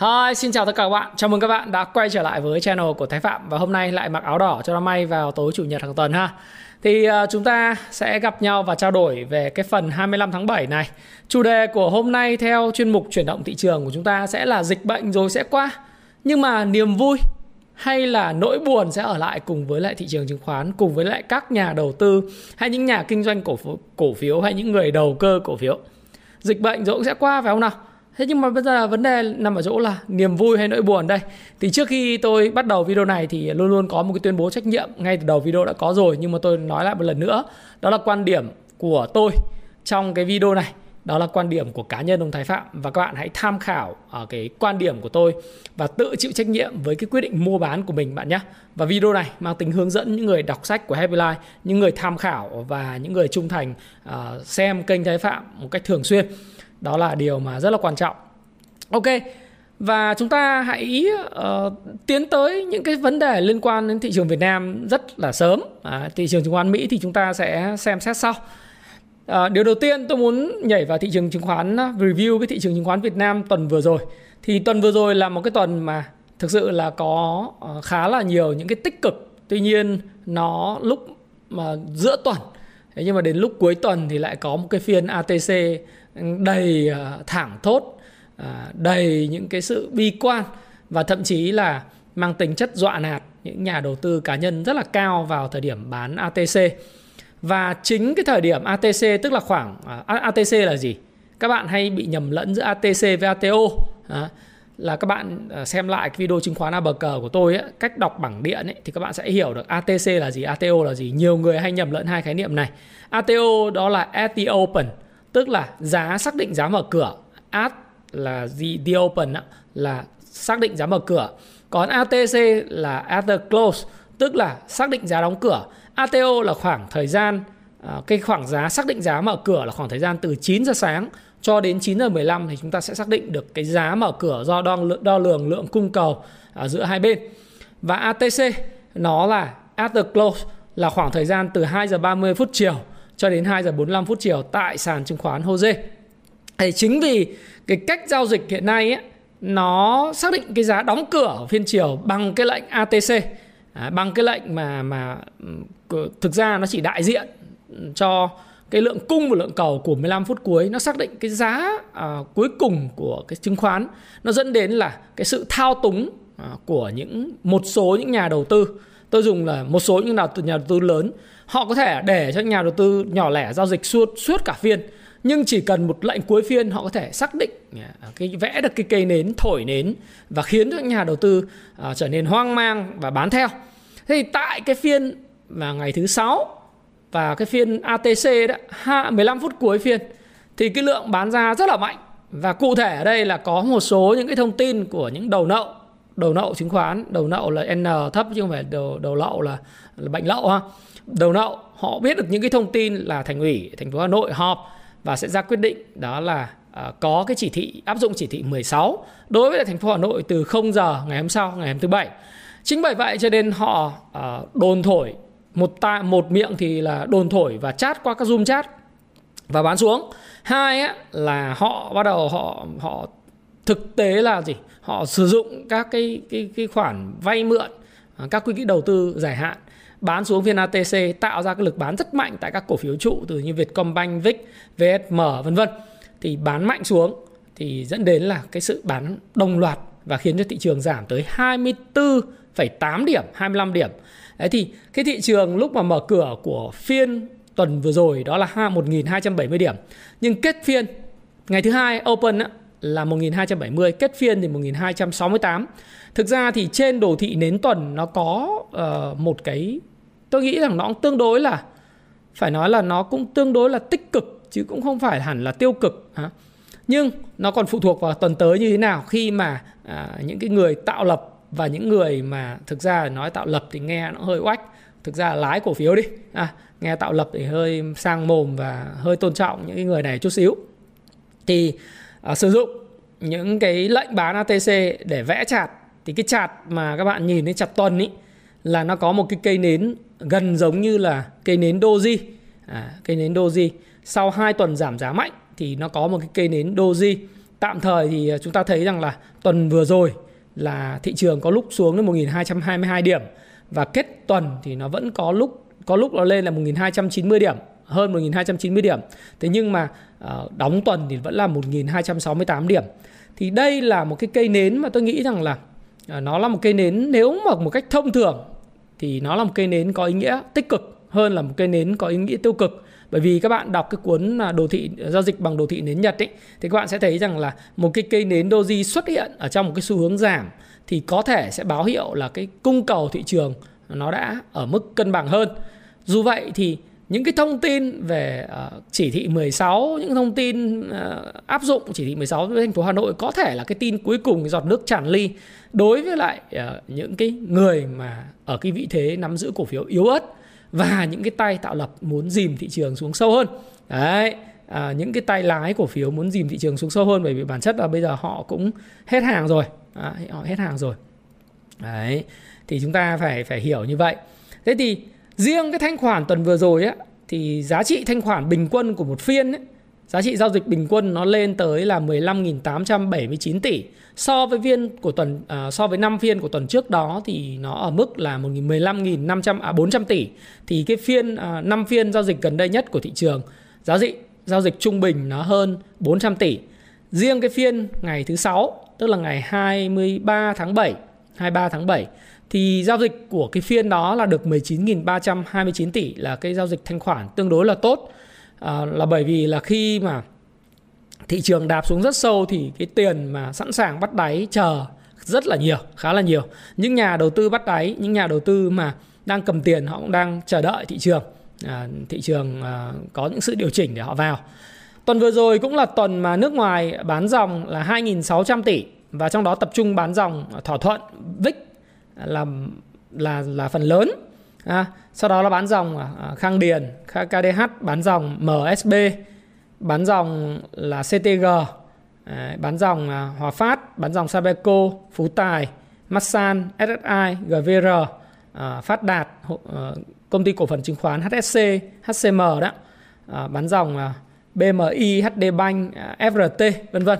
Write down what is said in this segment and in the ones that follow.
Hi, xin chào tất cả các bạn. Chào mừng các bạn đã quay trở lại với channel của Thái Phạm và hôm nay lại mặc áo đỏ cho nó may vào tối chủ nhật hàng tuần ha. Thì uh, chúng ta sẽ gặp nhau và trao đổi về cái phần 25 tháng 7 này. Chủ đề của hôm nay theo chuyên mục chuyển động thị trường của chúng ta sẽ là dịch bệnh rồi sẽ qua. Nhưng mà niềm vui hay là nỗi buồn sẽ ở lại cùng với lại thị trường chứng khoán cùng với lại các nhà đầu tư hay những nhà kinh doanh cổ phiếu, cổ phiếu hay những người đầu cơ cổ phiếu. Dịch bệnh rồi cũng sẽ qua phải không nào? Thế nhưng mà bây giờ vấn đề nằm ở chỗ là niềm vui hay nỗi buồn đây. Thì trước khi tôi bắt đầu video này thì luôn luôn có một cái tuyên bố trách nhiệm ngay từ đầu video đã có rồi nhưng mà tôi nói lại một lần nữa. Đó là quan điểm của tôi trong cái video này. Đó là quan điểm của cá nhân ông Thái Phạm và các bạn hãy tham khảo ở cái quan điểm của tôi và tự chịu trách nhiệm với cái quyết định mua bán của mình bạn nhé. Và video này mang tính hướng dẫn những người đọc sách của Happy Life, những người tham khảo và những người trung thành uh, xem kênh Thái Phạm một cách thường xuyên đó là điều mà rất là quan trọng. Ok và chúng ta hãy uh, tiến tới những cái vấn đề liên quan đến thị trường Việt Nam rất là sớm. À, thị trường chứng khoán Mỹ thì chúng ta sẽ xem xét sau. À, điều đầu tiên tôi muốn nhảy vào thị trường chứng khoán ờ, review cái thị trường chứng khoán Việt Nam tuần vừa rồi. Thì tuần vừa rồi là một cái tuần mà thực sự là có khá là nhiều những cái tích cực. Tuy nhiên nó lúc mà giữa tuần thế nhưng mà đến lúc cuối tuần thì lại có một cái phiên ATC đầy à, thẳng thốt à, đầy những cái sự bi quan và thậm chí là mang tính chất dọa nạt những nhà đầu tư cá nhân rất là cao vào thời điểm bán ATC và chính cái thời điểm ATC tức là khoảng à, ATC là gì các bạn hay bị nhầm lẫn giữa ATC với ATO à, là các bạn xem lại cái video chứng khoán ABG của tôi ấy, cách đọc bảng điện ấy, thì các bạn sẽ hiểu được ATC là gì, ATO là gì. Nhiều người hay nhầm lẫn hai khái niệm này. ATO đó là at the open tức là giá xác định giá mở cửa at là gì? The open là xác định giá mở cửa. Còn ATC là at the close tức là xác định giá đóng cửa. ATO là khoảng thời gian à, cái khoảng giá xác định giá mở cửa là khoảng thời gian từ 9 giờ sáng cho đến 9 giờ 15 thì chúng ta sẽ xác định được cái giá mở cửa do đo, đo lường lượng cung cầu ở giữa hai bên. Và ATC nó là at the close là khoảng thời gian từ 2 giờ 30 phút chiều cho đến 2 giờ 45 phút chiều tại sàn chứng khoán HOSE. Thì chính vì cái cách giao dịch hiện nay ấy, nó xác định cái giá đóng cửa ở phiên chiều bằng cái lệnh ATC à, bằng cái lệnh mà mà ừ, thực ra nó chỉ đại diện cho cái lượng cung và lượng cầu của 15 phút cuối. Nó xác định cái giá à, cuối cùng của cái chứng khoán nó dẫn đến là cái sự thao túng à, của những một số những nhà đầu tư. Tôi dùng là một số những nào nhà đầu tư lớn họ có thể để cho nhà đầu tư nhỏ lẻ giao dịch suốt suốt cả phiên nhưng chỉ cần một lệnh cuối phiên họ có thể xác định cái vẽ được cái cây nến thổi nến và khiến cho nhà đầu tư uh, trở nên hoang mang và bán theo. Thì tại cái phiên mà ngày thứ sáu và cái phiên ATC đó 15 phút cuối phiên thì cái lượng bán ra rất là mạnh. Và cụ thể ở đây là có một số những cái thông tin của những đầu nậu đầu nậu chứng khoán đầu nậu là n thấp chứ không phải đầu đầu lậu là, là bệnh lậu ha. Đầu nậu họ biết được những cái thông tin là thành ủy thành phố Hà Nội họp và sẽ ra quyết định đó là uh, có cái chỉ thị áp dụng chỉ thị 16 đối với thành phố Hà Nội từ 0 giờ ngày hôm sau ngày hôm thứ bảy. Chính bởi vậy cho nên họ uh, đồn thổi một ta một miệng thì là đồn thổi và chat qua các zoom chat và bán xuống. Hai á, là họ bắt đầu họ họ thực tế là gì? Họ sử dụng các cái cái cái khoản vay mượn à, các quỹ đầu tư dài hạn bán xuống phiên ATC tạo ra cái lực bán rất mạnh tại các cổ phiếu trụ từ như Vietcombank, VIX, VSM vân vân thì bán mạnh xuống thì dẫn đến là cái sự bán đồng loạt và khiến cho thị trường giảm tới 24,8 điểm, 25 điểm. Đấy thì cái thị trường lúc mà mở cửa của phiên tuần vừa rồi đó là 1.270 điểm. Nhưng kết phiên ngày thứ hai open là là 1270, kết phiên thì 1268. Thực ra thì trên đồ thị nến tuần nó có uh, một cái tôi nghĩ rằng nó cũng tương đối là phải nói là nó cũng tương đối là tích cực chứ cũng không phải hẳn là tiêu cực. nhưng nó còn phụ thuộc vào tuần tới như thế nào khi mà à, những cái người tạo lập và những người mà thực ra nói tạo lập thì nghe nó hơi oách thực ra là lái cổ phiếu đi à, nghe tạo lập thì hơi sang mồm và hơi tôn trọng những cái người này chút xíu thì à, sử dụng những cái lệnh bán ATC để vẽ chart thì cái chart mà các bạn nhìn thấy chặt tuần ý là nó có một cái cây nến gần giống như là cây nến doji. À, cây nến doji. Sau 2 tuần giảm giá mạnh thì nó có một cái cây nến doji. Tạm thời thì à, chúng ta thấy rằng là tuần vừa rồi là thị trường có lúc xuống đến 1222 điểm và kết tuần thì nó vẫn có lúc có lúc nó lên là 1290 điểm hơn 1290 điểm. Thế nhưng mà uh, đóng tuần thì vẫn là 1268 điểm. Thì đây là một cái cây nến mà tôi nghĩ rằng là uh, nó là một cây nến nếu mà một cách thông thường thì nó là một cây nến có ý nghĩa tích cực hơn là một cây nến có ý nghĩa tiêu cực bởi vì các bạn đọc cái cuốn đồ thị, giao dịch bằng đồ thị nến Nhật ấy, thì các bạn sẽ thấy rằng là một cái cây nến doji xuất hiện ở trong một cái xu hướng giảm thì có thể sẽ báo hiệu là cái cung cầu thị trường nó đã ở mức cân bằng hơn. Dù vậy thì những cái thông tin về ờ, chỉ thị 16, những thông tin ờ, áp dụng chỉ thị 16 với thành phố Hà Nội có thể là cái tin cuối cùng cái giọt nước tràn ly đối với lại ờ, những cái người mà ở cái vị thế nắm giữ cổ phiếu yếu ớt và những cái tay tạo lập muốn dìm thị trường xuống sâu hơn. Đấy, à, những cái tay lái cổ phiếu muốn dìm thị trường xuống sâu hơn bởi vì bản chất là bây giờ họ cũng hết hàng rồi, à, họ hết hàng rồi. Đấy, thì chúng ta phải phải hiểu như vậy. Thế thì riêng cái thanh khoản tuần vừa rồi á thì giá trị thanh khoản bình quân của một phiên ấy, giá trị giao dịch bình quân nó lên tới là 15.879 tỷ. So với phiên của tuần à, so với năm phiên của tuần trước đó thì nó ở mức là 15.500 à 400 tỷ. Thì cái phiên à, 5 phiên giao dịch gần đây nhất của thị trường giá trị giao dịch trung bình nó hơn 400 tỷ. Riêng cái phiên ngày thứ sáu tức là ngày 23 tháng 7 23 tháng 7 thì giao dịch của cái phiên đó là được 19.329 tỷ là cái giao dịch thanh khoản tương đối là tốt. À, là bởi vì là khi mà thị trường đạp xuống rất sâu thì cái tiền mà sẵn sàng bắt đáy chờ rất là nhiều khá là nhiều. Những nhà đầu tư bắt đáy những nhà đầu tư mà đang cầm tiền họ cũng đang chờ đợi thị trường. À, thị trường à, có những sự điều chỉnh để họ vào. Tuần vừa rồi cũng là tuần mà nước ngoài bán dòng là 2.600 tỷ và trong đó tập trung bán dòng thỏa thuận VIX là là là phần lớn. À, sau đó là bán dòng à, à Khang Điền KDH bán dòng MSB bán dòng là CTG à, bán dòng à, Hòa Phát bán dòng Sabeco Phú Tài Masan SSI GVR à, Phát Đạt à, công ty cổ phần chứng khoán HSC HCM đó à, bán dòng à, BMI HD Bank à, FRT vân vân.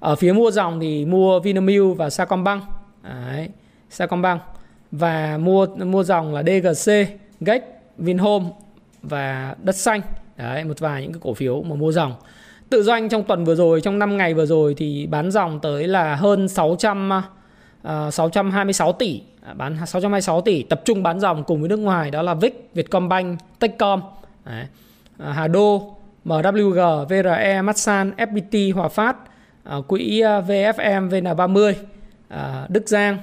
Ở phía mua dòng thì mua Vinamilk và Sacombank. Đấy, Sacombank và mua mua dòng là DGC, GEC, Vinhome và Đất Xanh. Đấy, một vài những cái cổ phiếu mà mua dòng. Tự doanh trong tuần vừa rồi, trong 5 ngày vừa rồi thì bán dòng tới là hơn 600 uh, 626 tỷ, à, bán 626 tỷ, tập trung bán dòng cùng với nước ngoài đó là VIX, Vietcombank, Techcom, Đấy. À, Hà Đô, MWG, VRE, Masan, FPT, Hòa Phát, uh, quỹ à, VFM, VN30, Đức Giang,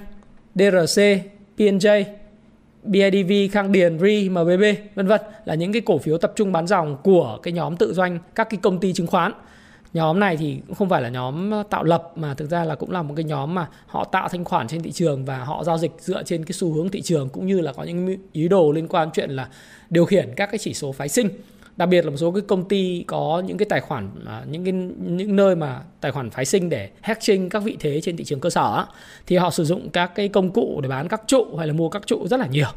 DRC, PNJ, BIDV, Khang Điền, RI, MBB, vân vân là những cái cổ phiếu tập trung bán dòng của cái nhóm tự doanh các cái công ty chứng khoán. Nhóm này thì cũng không phải là nhóm tạo lập mà thực ra là cũng là một cái nhóm mà họ tạo thanh khoản trên thị trường và họ giao dịch dựa trên cái xu hướng thị trường cũng như là có những ý đồ liên quan chuyện là điều khiển các cái chỉ số phái sinh đặc biệt là một số cái công ty có những cái tài khoản à, những cái những nơi mà tài khoản phái sinh để hacking các vị thế trên thị trường cơ sở thì họ sử dụng các cái công cụ để bán các trụ hay là mua các trụ rất là nhiều.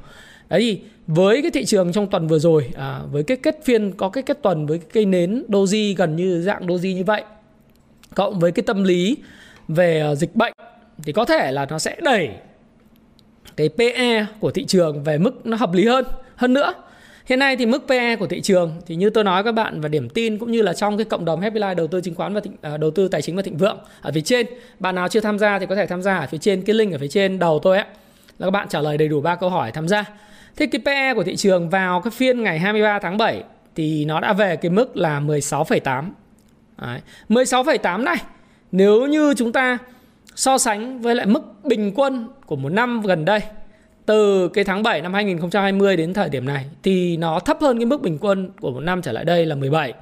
Đấy thì với cái thị trường trong tuần vừa rồi à, với cái kết phiên có cái kết tuần với cái cây nến doji gần như dạng doji như vậy cộng với cái tâm lý về à, dịch bệnh thì có thể là nó sẽ đẩy cái PE của thị trường về mức nó hợp lý hơn hơn nữa. Hiện nay thì mức PE của thị trường thì như tôi nói các bạn và điểm tin cũng như là trong cái cộng đồng Happy Life đầu tư chứng khoán và thịnh, à, đầu tư tài chính và thịnh vượng ở phía trên. Bạn nào chưa tham gia thì có thể tham gia ở phía trên cái link ở phía trên đầu tôi ấy. Là các bạn trả lời đầy đủ ba câu hỏi tham gia. Thế cái PE của thị trường vào cái phiên ngày 23 tháng 7 thì nó đã về cái mức là 16,8. Đấy. 16,8 này nếu như chúng ta so sánh với lại mức bình quân của một năm gần đây từ cái tháng 7 năm 2020 đến thời điểm này thì nó thấp hơn cái mức bình quân của một năm trở lại đây là 17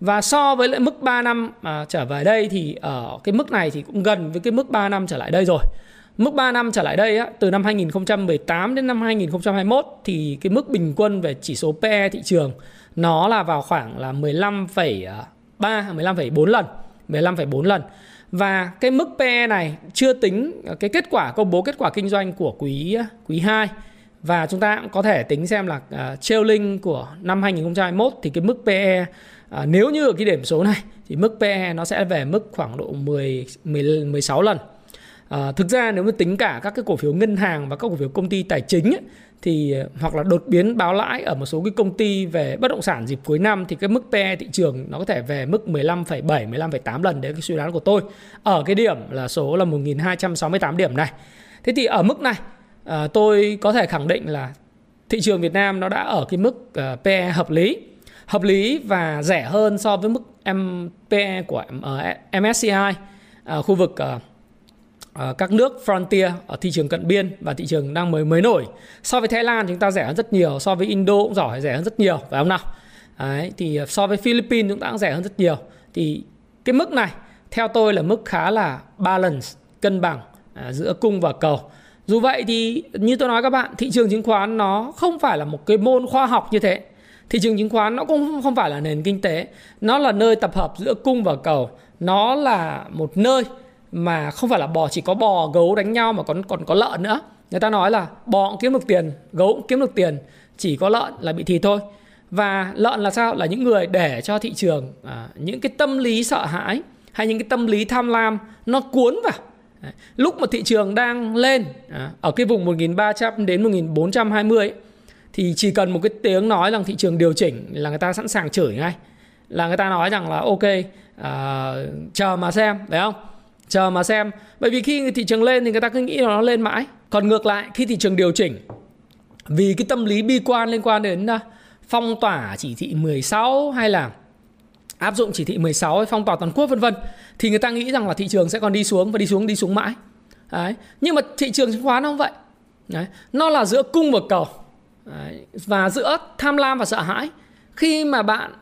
và so với lại mức 3 năm à, trở về đây thì ở cái mức này thì cũng gần với cái mức 3 năm trở lại đây rồi. Mức 3 năm trở lại đây á, từ năm 2018 đến năm 2021 thì cái mức bình quân về chỉ số PE thị trường nó là vào khoảng là 15,3 15,4 à, lần, 15,4 lần. Và cái mức PE này chưa tính ờ, cái kết quả công bố kết quả kinh doanh của quý ờ, quý 2 và chúng ta cũng có thể tính xem là uh, trailing của năm 2021 thì cái mức PE uh, nếu như ở cái điểm số này thì mức PE nó sẽ về mức khoảng độ 10, 10 16 lần. À, thực ra nếu mà tính cả các cái cổ phiếu ngân hàng và các cổ phiếu công ty tài chính ấy, thì ờ, hoặc là đột biến báo lãi ở một số cái công ty về bất động sản dịp cuối năm thì cái mức PE thị trường nó có thể về mức 15,7 15,8 lần đấy cái suy đoán của tôi. Ở cái điểm là số là 1268 điểm này. Thế thì ở mức này à, tôi có thể khẳng định là thị trường Việt Nam nó đã ở cái mức ờ, uh, PE hợp lý hợp lý và rẻ hơn so với mức M, PE của uh, MSCI uh, khu vực uh, Ờ, các nước frontier ở thị trường cận biên và thị trường đang mới mới nổi. So với Thái Lan chúng ta rẻ hơn rất nhiều so với Indo cũng giỏi rẻ hơn rất nhiều phải không nào? Đấy, thì ờ, so với Philippines chúng ta cũng rẻ hơn rất nhiều. Thì cái mức này theo tôi là mức khá là balance cân bằng à, giữa cung và cầu. Dù vậy thì như tôi nói các bạn, thị trường chứng khoán nó không phải là một cái môn khoa học như thế. Thị trường chứng khoán nó cũng không phải là nền kinh tế, nó là nơi tập hợp giữa cung và cầu. Nó là một nơi mà không phải là bò chỉ có bò gấu đánh nhau mà còn còn có lợn nữa. Người ta nói là bò cũng kiếm được tiền, gấu cũng kiếm được tiền, chỉ có lợn là bị thịt thôi. Và lợn là sao? Là những người để cho thị trường à, những cái tâm lý sợ hãi hay những cái tâm lý tham lam nó cuốn vào Lúc mà thị trường đang lên à, ở cái vùng 1300 đến 1420 ấy, thì chỉ cần một cái tiếng nói rằng thị trường điều chỉnh là người ta sẵn sàng chửi ngay. Là người ta nói rằng là ok à, chờ mà xem, phải không? Chờ mà xem. Bởi vì khi thị trường lên thì người ta cứ nghĩ là nó lên mãi. Còn ngược lại, khi thị trường điều chỉnh, vì cái tâm lý bi quan liên quan đến à, phong tỏa chỉ thị 16 hay là áp dụng chỉ thị 16 phong tỏa toàn quốc, vân vân, thì người ta nghĩ rằng là thị trường sẽ còn đi xuống và đi xuống đi xuống mãi Đấy. nhưng mà thị trường chứng khoán không vậy Đấy. nó là giữa cung và cầu Đấy. và giữa tham lam và sợ hãi khi mà bạn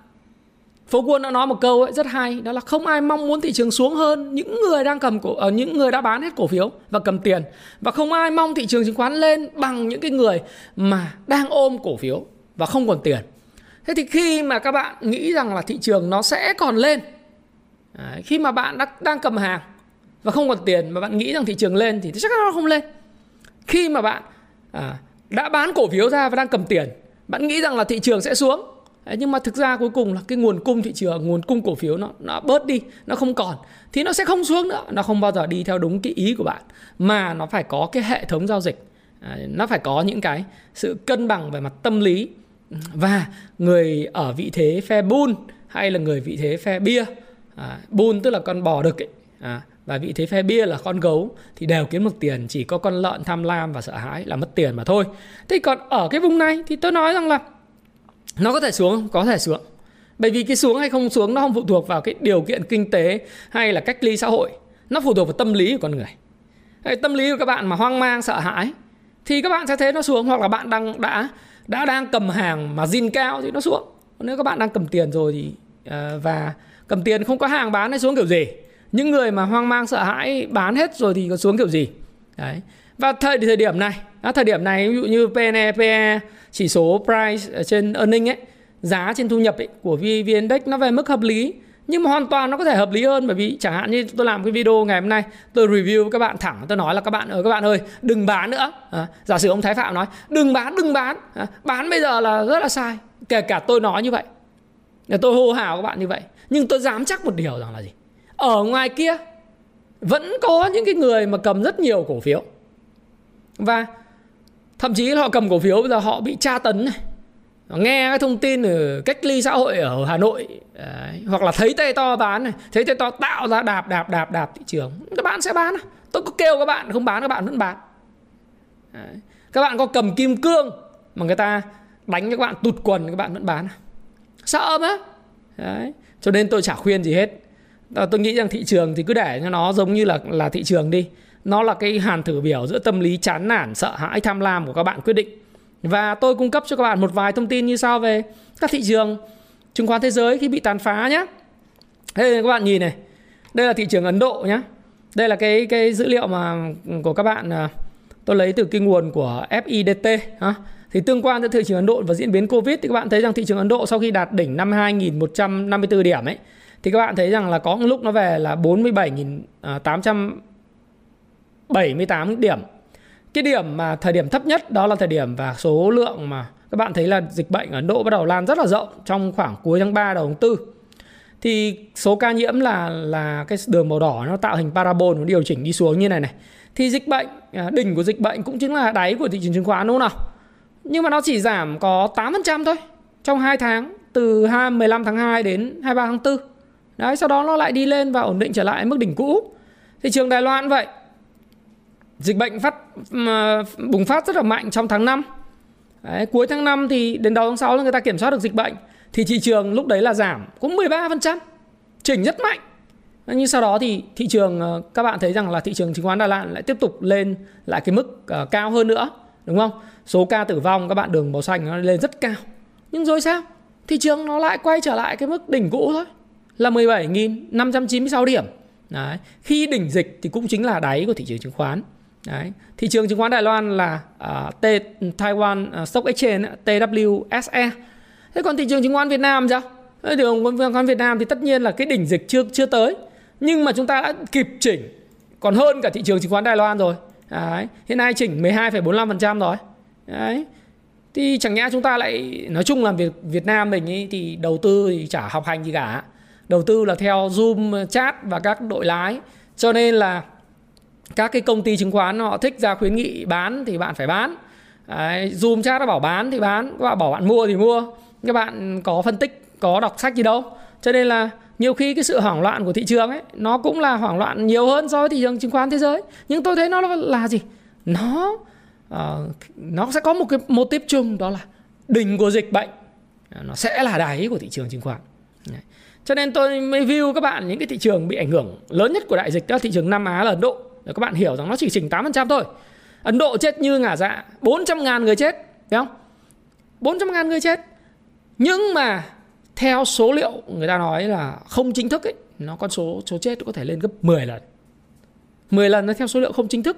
phố quân đã nói một câu ấy rất hay đó là không ai mong muốn thị trường xuống hơn những người đang cầm cổ ở những người đã bán hết cổ phiếu và cầm tiền. Và không ai mong thị trường chứng khoán lên bằng những cái người mà đang ôm cổ phiếu và không còn tiền. Thế thì khi mà các bạn nghĩ rằng là thị trường nó sẽ còn lên đấy, khi mà bạn đã, đang cầm hàng và không còn tiền mà bạn nghĩ rằng thị trường lên thì chắc chắn nó không lên. Khi mà bạn à, đã bán cổ phiếu ra và đang cầm tiền bạn nghĩ rằng là thị trường sẽ xuống nhưng mà thực ra cuối cùng là cái nguồn cung thị trường nguồn cung cổ phiếu nó nó bớt đi nó không còn. Thì nó sẽ không xuống nữa nó không bao giờ đi theo đúng cái ý của bạn mà nó phải có cái hệ thống giao dịch. À, nó phải có những cái sự cân bằng về mặt tâm lý. Và người ở vị thế phe bull hay là người vị thế phe bia à, bull tức là con bò đực ấy à, và vị thế phe bia là con gấu thì đều kiếm được tiền chỉ có con lợn tham lam và sợ hãi là mất tiền mà thôi. Thế còn ở cái vùng này thì tôi nói rằng là nó có thể xuống có thể xuống. Bởi vì cái xuống hay không xuống nó không phụ thuộc vào cái điều kiện kinh tế hay là cách ly xã hội. Nó phụ thuộc vào tâm lý của con người. Tâm lý của các bạn mà hoang mang sợ hãi thì các bạn sẽ thấy nó xuống. Hoặc là bạn đang đã đã đang cầm hàng mà zin cao thì nó xuống. Nếu các bạn đang cầm tiền rồi thì uh, và cầm tiền không có hàng bán hay xuống kiểu gì. Những người mà hoang mang sợ hãi bán hết rồi thì có xuống kiểu gì? Đấy. Và thời thời điểm này à, thời điểm này ví dụ như PNE PE chỉ số price trên earning ấy giá trên thu nhập ấy, của VN Index nó về mức hợp lý nhưng mà hoàn toàn nó có thể hợp lý hơn. Bởi vì chẳng hạn như tôi làm cái video ngày hôm nay tôi review với các bạn thẳng tôi nói là các bạn ơi các bạn ơi đừng bán nữa. À, giả sử ông thái phạm nói đừng bán đừng bán. À, bán bây giờ là rất là sai kể cả tôi nói như vậy. Để tôi hô hào các bạn như vậy nhưng tôi dám chắc một điều rằng là gì? Ở ngoài kia vẫn có những cái người mà cầm rất nhiều cổ phiếu. Và thậm chí là họ cầm cổ phiếu bây giờ họ bị tra tấn này nghe cái thông tin ở cách ly xã hội ở Hà Nội đấy, hoặc là thấy tay to bán này thấy tay to tạo ra đạp đạp đạp đạp thị trường các bạn sẽ bán tôi có kêu các bạn không bán các bạn vẫn bán. Đấy. các bạn có cầm kim cương mà người ta đánh cho các bạn tụt quần các bạn vẫn bán sợ mà. Đấy cho nên tôi chả khuyên gì hết. Tôi nghĩ rằng thị trường thì cứ để cho nó giống như là là thị trường đi nó là cái hàn thử biểu giữa tâm lý chán nản, sợ hãi, tham lam của các bạn quyết định. Và tôi cung cấp cho các bạn một vài thông tin như sau về các thị trường chứng khoán thế giới khi bị tàn phá nhé đây các bạn nhìn này, đây là thị trường Ấn Độ nhé đây là cái cái dữ liệu mà của các bạn à, tôi lấy từ cái nguồn của FIDT ha. Thì tương quan giữa thị trường Ấn Độ và diễn biến Covid thì các bạn thấy rằng thị trường Ấn Độ sau khi đạt đỉnh năm 2154 điểm ấy, thì các bạn thấy rằng là có một lúc nó về là à, 47.878 điểm. Cái điểm mà thời điểm thấp nhất đó là thời điểm và số lượng mà các bạn thấy là dịch bệnh ở Ấn Độ bắt đầu lan rất là rộng trong khoảng cuối tháng 3 đầu tháng 4 thì số ca nhiễm là là cái đường màu đỏ nó tạo hình parabol nó điều chỉnh đi xuống như này này. Thì dịch bệnh à, đỉnh của dịch bệnh cũng chính là đáy của thị trường chứng khoán, đúng không nào? Nhưng mà nó chỉ giảm có 8% thôi trong 2 tháng, từ 15 tháng 2 đến 23 tháng 4 đấy, sau đó nó lại đi lên và ổn định trở lại mức đỉnh cũ. Thị trường Đài Loan vậy dịch bệnh phát bùng phát rất là mạnh trong tháng 5 đấy, cuối tháng 5 thì đến đầu tháng 6 là người ta kiểm soát được dịch bệnh thì thị trường lúc đấy là giảm cũng 13%, chỉnh rất mạnh. Nhưng sau đó thì thị trường ờ, các bạn thấy rằng là thị trường chứng khoán Đà Lạt lại tiếp tục lên lại cái mức uh, cao hơn nữa, đúng không? Số ca tử vong các bạn đường màu xanh nó lên rất cao. Nhưng rồi sao? Thị trường nó lại quay trở lại cái mức đỉnh cũ thôi, là 17.596 điểm. Đấy. Khi đỉnh dịch thì cũng chính là đáy của thị trường chứng khoán. Đấy. Thị trường chứng khoán Đài Loan là uh, T, Taiwan à, Stock Exchange TWSE thế còn thị trường chứng khoán Việt Nam sao? Thị trường chứng khoán Việt Nam thì tất nhiên là cái đỉnh dịch chưa chưa tới. Nhưng mà chúng ta đã kịp chỉnh còn hơn cả thị trường chứng khoán Đài Loan rồi. Đấy. hiện nay chỉnh 12,45% rồi. Đấy. thì chẳng nhẽ chúng ta lại nói chung là Việt Việt Nam mình ý, thì đầu tư thì chả học hành gì cả. Đầu tư là theo zoom chat và các đội lái. Cho nên là các cái công ty chứng khoán họ thích ra khuyến nghị bán thì bạn phải bán. Đấy, zoom chat nó bảo bán thì bán các bạn bảo bạn mua thì mua. Các bạn có phân tích có đọc sách gì đâu. Cho nên là nhiều khi cái sự hoảng loạn của thị trường ấy nó cũng là hoảng loạn nhiều hơn so với thị trường chứng khoán thế giới. Nhưng tôi thấy nó là gì? Nó uh, nó sẽ có một cái mô tiếp chung đó là đỉnh của dịch bệnh. Nó sẽ là đáy của thị trường chứng khoán. Đấy. cho nên tôi mới view các bạn những cái thị trường bị ảnh hưởng lớn nhất của đại dịch đó là thị trường Nam Á là Ấn Độ để các bạn hiểu rằng nó chỉ chỉnh 8% thôi. Ấn Độ chết như ngả dạ 400 ngàn người chết Thấy không? 400 ngàn người chết. Nhưng mà theo số liệu người ta nói là không chính thức ấy nó con số số chết có thể lên gấp 10 lần. 10 lần nó theo số liệu không chính thức.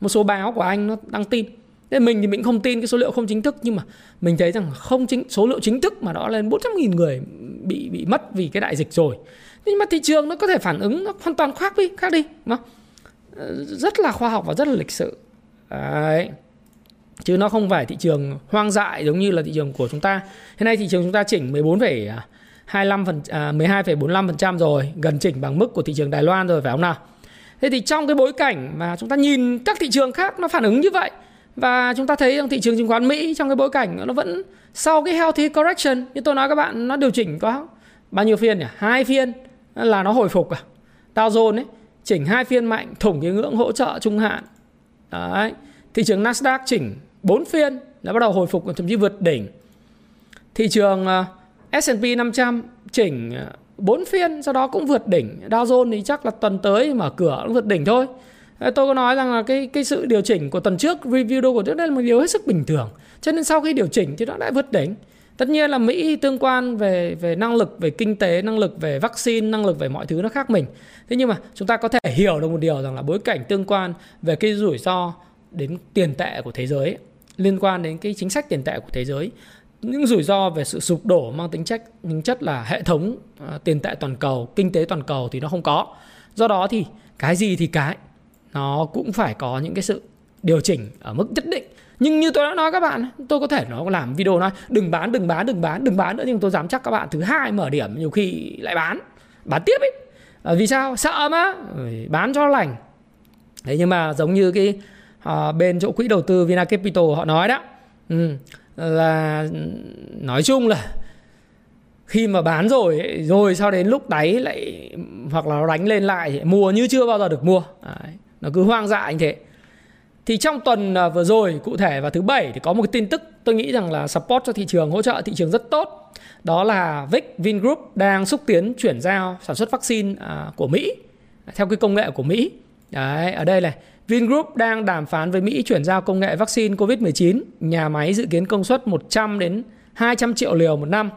Một số báo của anh nó đăng tin. Thế mình thì mình không tin cái số liệu không chính thức nhưng mà mình thấy rằng không chính số liệu chính thức mà nó lên 400.000 người bị bị mất vì cái đại dịch rồi. Nhưng mà thị trường nó có thể phản ứng nó hoàn toàn khác đi, khác đi, đúng không? Ờ, rất là khoa học và rất là lịch sự. Đấy chứ nó không phải thị trường hoang dại giống như là thị trường của chúng ta. Hiện nay thị trường chúng ta chỉnh 14,25 phần à, 12,45% rồi, gần chỉnh bằng mức của thị trường Đài Loan rồi phải không nào? Thế thì trong cái bối cảnh mà chúng ta nhìn các thị trường khác nó phản ứng như vậy và chúng ta thấy rằng thị trường chứng khoán Mỹ trong cái bối cảnh nó vẫn sau cái healthy correction như tôi nói các bạn nó điều chỉnh có bao nhiêu phiên nhỉ? Hai phiên là nó hồi phục à? Dow Jones ấy chỉnh hai phiên mạnh, thủng cái ngưỡng hỗ trợ trung hạn. Đấy. Thị trường Nasdaq chỉnh 4 phiên, đã bắt đầu hồi phục thậm chí vượt đỉnh. Thị trường à, S&P 500 chỉnh à, 4 phiên, sau đó cũng vượt đỉnh. Dow Jones thì chắc là tuần tới mở cửa cũng vượt đỉnh thôi. Tôi có nói rằng là cái cái sự điều chỉnh của tuần trước, review đô của trước đây là một điều hết sức bình thường. Cho nên sau khi điều chỉnh thì nó đã vượt đỉnh. Tất nhiên là Mỹ tương quan về về năng lực về kinh tế, năng lực về vaccine, năng lực về mọi thứ nó khác mình. Thế nhưng mà chúng ta có thể hiểu được một điều rằng là bối cảnh tương quan về cái rủi ro đến tiền tệ của thế giới liên quan đến cái chính sách tiền tệ của thế giới. Những rủi ro về sự sụp đổ mang tính chất tính chất là hệ thống uh, tiền tệ toàn cầu kinh tế toàn cầu thì nó không có. Do đó thì cái gì thì cái nó cũng phải có những cái sự điều chỉnh ở mức nhất định nhưng như tôi đã nói các bạn tôi có thể nó làm video nói đừng bán đừng bán đừng bán đừng bán nữa nhưng tôi dám chắc các bạn thứ hai mở điểm nhiều khi lại bán bán tiếp ấy à, ờ, vì sao? Sợ mà bán cho lành. Thế nhưng mà giống như cái à, bên chỗ quỹ đầu tư Vina Capital họ nói đó ừ, là ừ, nói chung là khi mà bán rồi rồi sau đến lúc đáy lại hoặc là nó đánh lên lại mua như chưa bao giờ được mua. Đấy, nó cứ hoang dại như thế thì trong tuần à, vừa rồi cụ thể vào thứ bảy thì có một cái tin tức tôi nghĩ rằng là support cho thị trường hỗ trợ thị trường rất tốt đó là Vic Vingroup đang xúc tiến chuyển giao sản xuất vaccine à, của Mỹ theo cái công nghệ của Mỹ đấy ở đây này Vingroup đang đàm phán với Mỹ chuyển giao công nghệ vaccine COVID-19, nhà máy dự kiến công suất 100 đến 200 triệu liều một năm.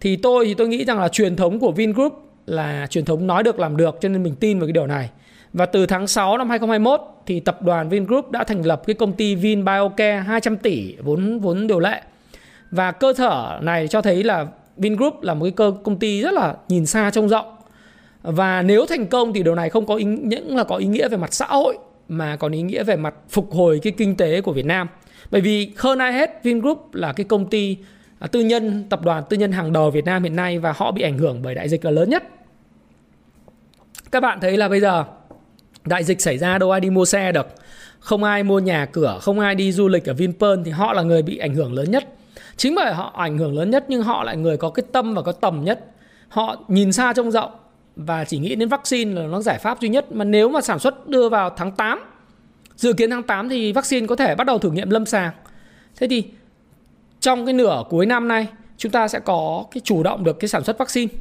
thì tôi thì tôi nghĩ rằng là truyền thống của Vingroup là truyền thống nói được làm được cho nên mình tin vào cái điều này. Và từ tháng 6 năm 2021 thì tập đoàn Vingroup đã thành lập cái công ty VinBioCare 200 tỷ vốn vốn điều lệ. Và cơ sở này cho thấy là Vingroup là một cái cơ công ty rất là nhìn xa trông rộng. Và nếu thành công thì điều này không có ý, những là có ý nghĩa về mặt xã hội mà còn ý nghĩa về mặt phục hồi cái kinh tế của Việt Nam. Bởi vì hơn ai hết Vingroup là cái công ty à, tư nhân, tập đoàn tư nhân hàng đầu Việt Nam hiện nay và họ bị ảnh hưởng bởi đại dịch là lớn nhất. Các bạn thấy là bây giờ đại dịch xảy ra đâu ai đi mua xe được, không ai mua nhà cửa, không ai đi du lịch ở Vinpearl thì họ là người bị ảnh hưởng lớn nhất. Chính bởi họ ảnh hưởng lớn nhất nhưng họ lại người có cái tâm và có tầm nhất. Họ nhìn xa trông rộng và chỉ nghĩ đến vaccine là nó giải pháp duy nhất mà nếu mà sản xuất đưa vào tháng 8 dự kiến tháng 8 thì vaccine có thể bắt đầu thử nghiệm lâm sàng thế thì trong cái nửa cuối năm nay chúng ta sẽ có cái chủ động được cái sản xuất vaccine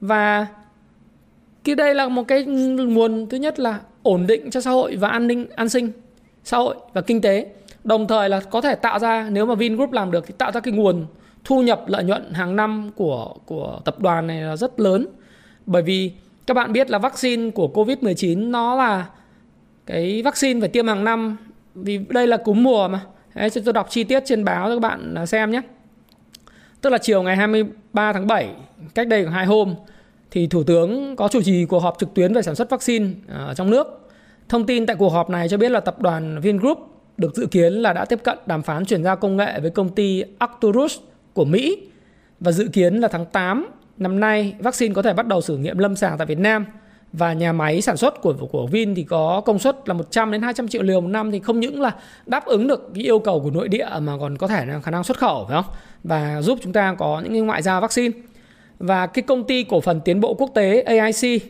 và cái đây là một cái nguồn thứ nhất là ổn định cho xã hội và an ninh an sinh xã hội và kinh tế đồng thời là có thể tạo ra nếu mà Vingroup làm được thì tạo ra cái nguồn thu nhập lợi nhuận hàng năm của của tập đoàn này là rất lớn bởi vì các bạn biết là vaccine của Covid-19 nó là cái vaccine phải tiêm hàng năm vì đây là cúm mùa mà. Đấy, tôi đọc chi tiết trên báo cho các bạn xem nhé. Tức là chiều ngày 23 tháng 7, cách đây khoảng 2 hôm, thì Thủ tướng có chủ trì cuộc họp trực tuyến về sản xuất vaccine à, ở trong nước. Thông tin tại cuộc họp này cho biết là tập đoàn Vingroup được dự kiến là đã tiếp cận đàm phán chuyển giao công nghệ với công ty Arcturus của Mỹ và dự kiến là tháng 8 năm nay vaccine có thể bắt đầu thử nghiệm lâm sàng tại Việt Nam và nhà máy sản xuất của của Vin thì có công suất là 100 đến 200 triệu liều một năm, thì không những là đáp ứng được cái yêu cầu của nội địa mà còn có thể là khả năng xuất khẩu, phải không? Và giúp chúng ta có những cái ngoại giao vaccine. Và cái công ty cổ phần tiến bộ quốc tế AIC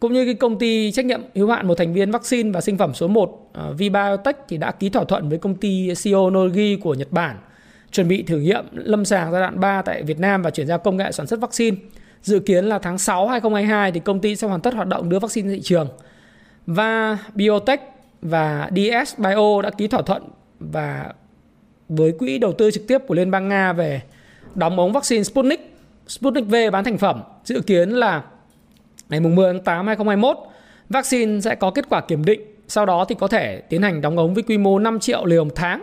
cũng như cái công ty trách nhiệm hữu hạn một thành viên vaccine và sinh phẩm số 1 uh, à, Vbiotech thì đã ký thỏa thuận với công ty Shionogi của Nhật Bản chuẩn bị thử nghiệm lâm sàng giai đoạn 3 tại Việt Nam và chuyển giao công nghệ sản xuất vaccine. Dự kiến là tháng 6 2022 thì công ty sẽ hoàn tất hoạt động đưa vaccine ra thị trường. Và Biotech và DS Bio đã ký thỏa thuận và với quỹ đầu tư trực tiếp của Liên bang Nga về đóng ống vaccine Sputnik, Sputnik V bán thành phẩm. Dự kiến là ngày 10 tháng 8 2021, vaccine sẽ có kết quả kiểm định. Sau đó thì có thể tiến hành đóng ống với quy mô 5 triệu liều một tháng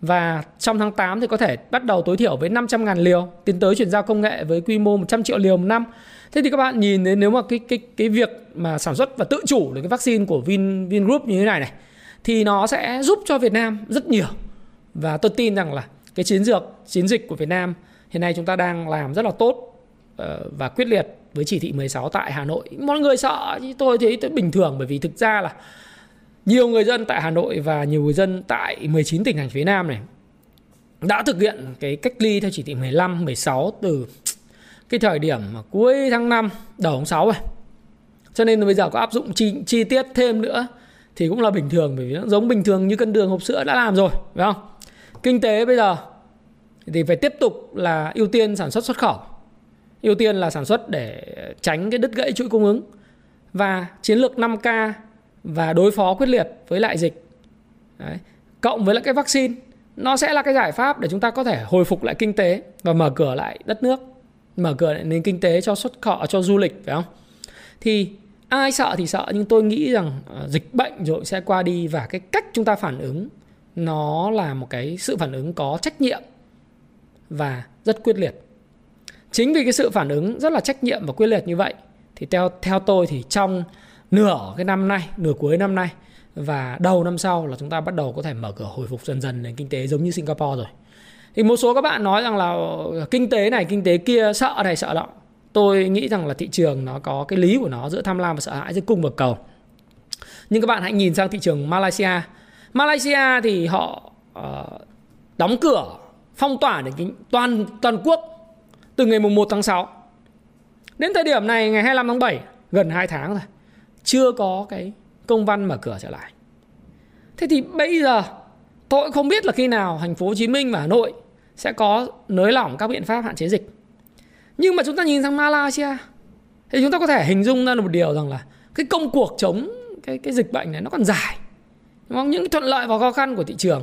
và trong tháng 8 thì có thể bắt đầu tối thiểu với 500.000 liều tiến tới chuyển giao công nghệ với quy mô 100 triệu liều một năm. Thế thì các bạn nhìn đến nếu mà cái cái cái việc mà sản xuất và tự chủ được cái vaccine của Vin Vingroup như thế này này thì nó sẽ giúp cho Việt Nam rất nhiều. Và tôi tin rằng là cái chiến lược chiến dịch của Việt Nam hiện nay chúng ta đang làm rất là tốt ờ, và quyết liệt với chỉ thị 16 tại Hà Nội. Mọi người sợ chứ tôi thấy tôi bình thường bởi vì thực ra là nhiều người dân tại Hà Nội và nhiều người dân tại 19 tỉnh thành phía Nam này đã thực hiện cái cách ly theo chỉ thị 15, 16 từ cái thời điểm mà cuối tháng 5, đầu tháng 6 rồi. Cho nên bây giờ có áp dụng chi, chi tiết thêm nữa thì cũng là bình thường bởi vì nó giống bình thường như cân đường hộp sữa đã làm rồi, phải không? Kinh tế bây giờ thì phải tiếp tục là ưu tiên sản xuất xuất khẩu. Ưu tiên là sản xuất để tránh cái đứt gãy chuỗi cung ứng. Và chiến lược 5K và đối phó quyết liệt với lại dịch Đấy. cộng với lại cái vaccine, nó sẽ là cái giải pháp để chúng ta có thể hồi phục lại kinh tế và mở cửa lại đất nước, mở cửa lại nền kinh tế cho xuất khẩu, cho du lịch, phải không thì ai sợ thì sợ, nhưng tôi nghĩ rằng ờ, dịch bệnh rồi sẽ qua đi và cái cách chúng ta phản ứng nó là một cái sự phản ứng có trách nhiệm và rất quyết liệt. Chính vì cái sự phản ứng rất là trách nhiệm và quyết liệt như vậy thì theo theo tôi thì trong nửa cái năm nay nửa cuối năm nay và đầu năm sau là chúng ta bắt đầu có thể mở cửa hồi phục dần dần nền kinh tế giống như Singapore rồi. Thì một số các bạn nói rằng là ờ, kinh tế này kinh tế kia sợ này sợ đó. tôi nghĩ rằng là thị trường nó có cái lý của nó giữa tham lam và sợ hãi giữa cung và cầu. Nhưng các bạn hãy nhìn sang thị trường Malaysia. Malaysia thì họ uh, đóng cửa phong tỏa để toàn toàn quốc từ ngày mùng 1 tháng 6 đến thời điểm này ngày 25 tháng 7 gần 2 tháng rồi chưa có cái công văn mở cửa trở lại. Thế thì bây giờ tôi không biết là khi nào thành phố Hồ Chí Minh và Hà Nội sẽ có nới lỏng các biện pháp hạn chế dịch. Nhưng mà chúng ta nhìn sang Malaysia thì chúng ta có thể hình dung ra một điều rằng là cái công cuộc chống cái cái dịch bệnh này nó còn dài. Đúng không? Những thuận lợi và khó khăn của thị trường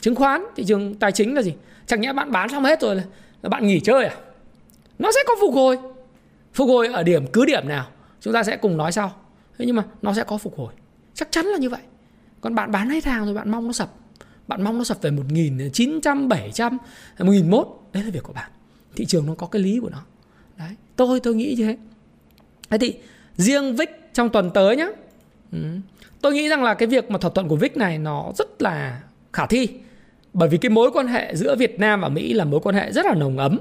chứng khoán, thị trường tài chính là gì? Chẳng nhẽ bạn bán xong hết rồi là bạn nghỉ chơi à? nó sẽ có phục hồi. Phục hồi ở điểm cứ điểm nào chúng ta sẽ cùng nói sau. Thế nhưng mà nó sẽ có phục hồi. Chắc chắn là như vậy. Còn bạn bán hết hàng rồi bạn mong nó sập. Bạn mong nó sập về 1.900, 700, 1.001 Đấy là việc của bạn. Thị trường nó có cái lý của nó. Đấy, tôi tôi nghĩ như thế. Thế thì riêng vick trong tuần tới nhá. Ừ. Tôi nghĩ rằng là cái việc mà thỏa thuận của vick này nó rất là khả thi. Bởi vì cái mối quan hệ giữa Việt Nam và Mỹ là mối quan hệ rất là nồng ấm.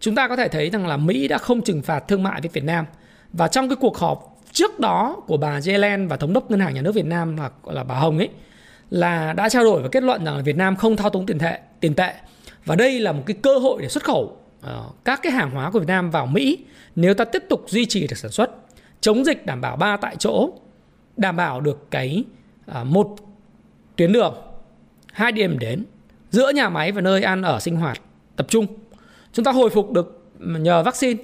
Chúng ta có thể thấy rằng là Mỹ đã không trừng phạt thương mại với Việt Nam. Và trong cái cuộc họp trước đó của bà Yellen và thống đốc ngân hàng nhà nước Việt Nam là là bà Hồng ấy là đã trao đổi và kết luận rằng là Việt Nam không thao túng tiền tệ tiền tệ. Và đây là một cái cơ hội để xuất khẩu uh, các cái hàng hóa của Việt Nam vào Mỹ nếu ta tiếp tục duy trì được sản xuất chống dịch đảm bảo ba tại chỗ đảm bảo được cái uh, một tuyến đường hai điểm đến giữa nhà máy và nơi ăn ở sinh hoạt tập trung chúng ta hồi phục được nhờ vaccine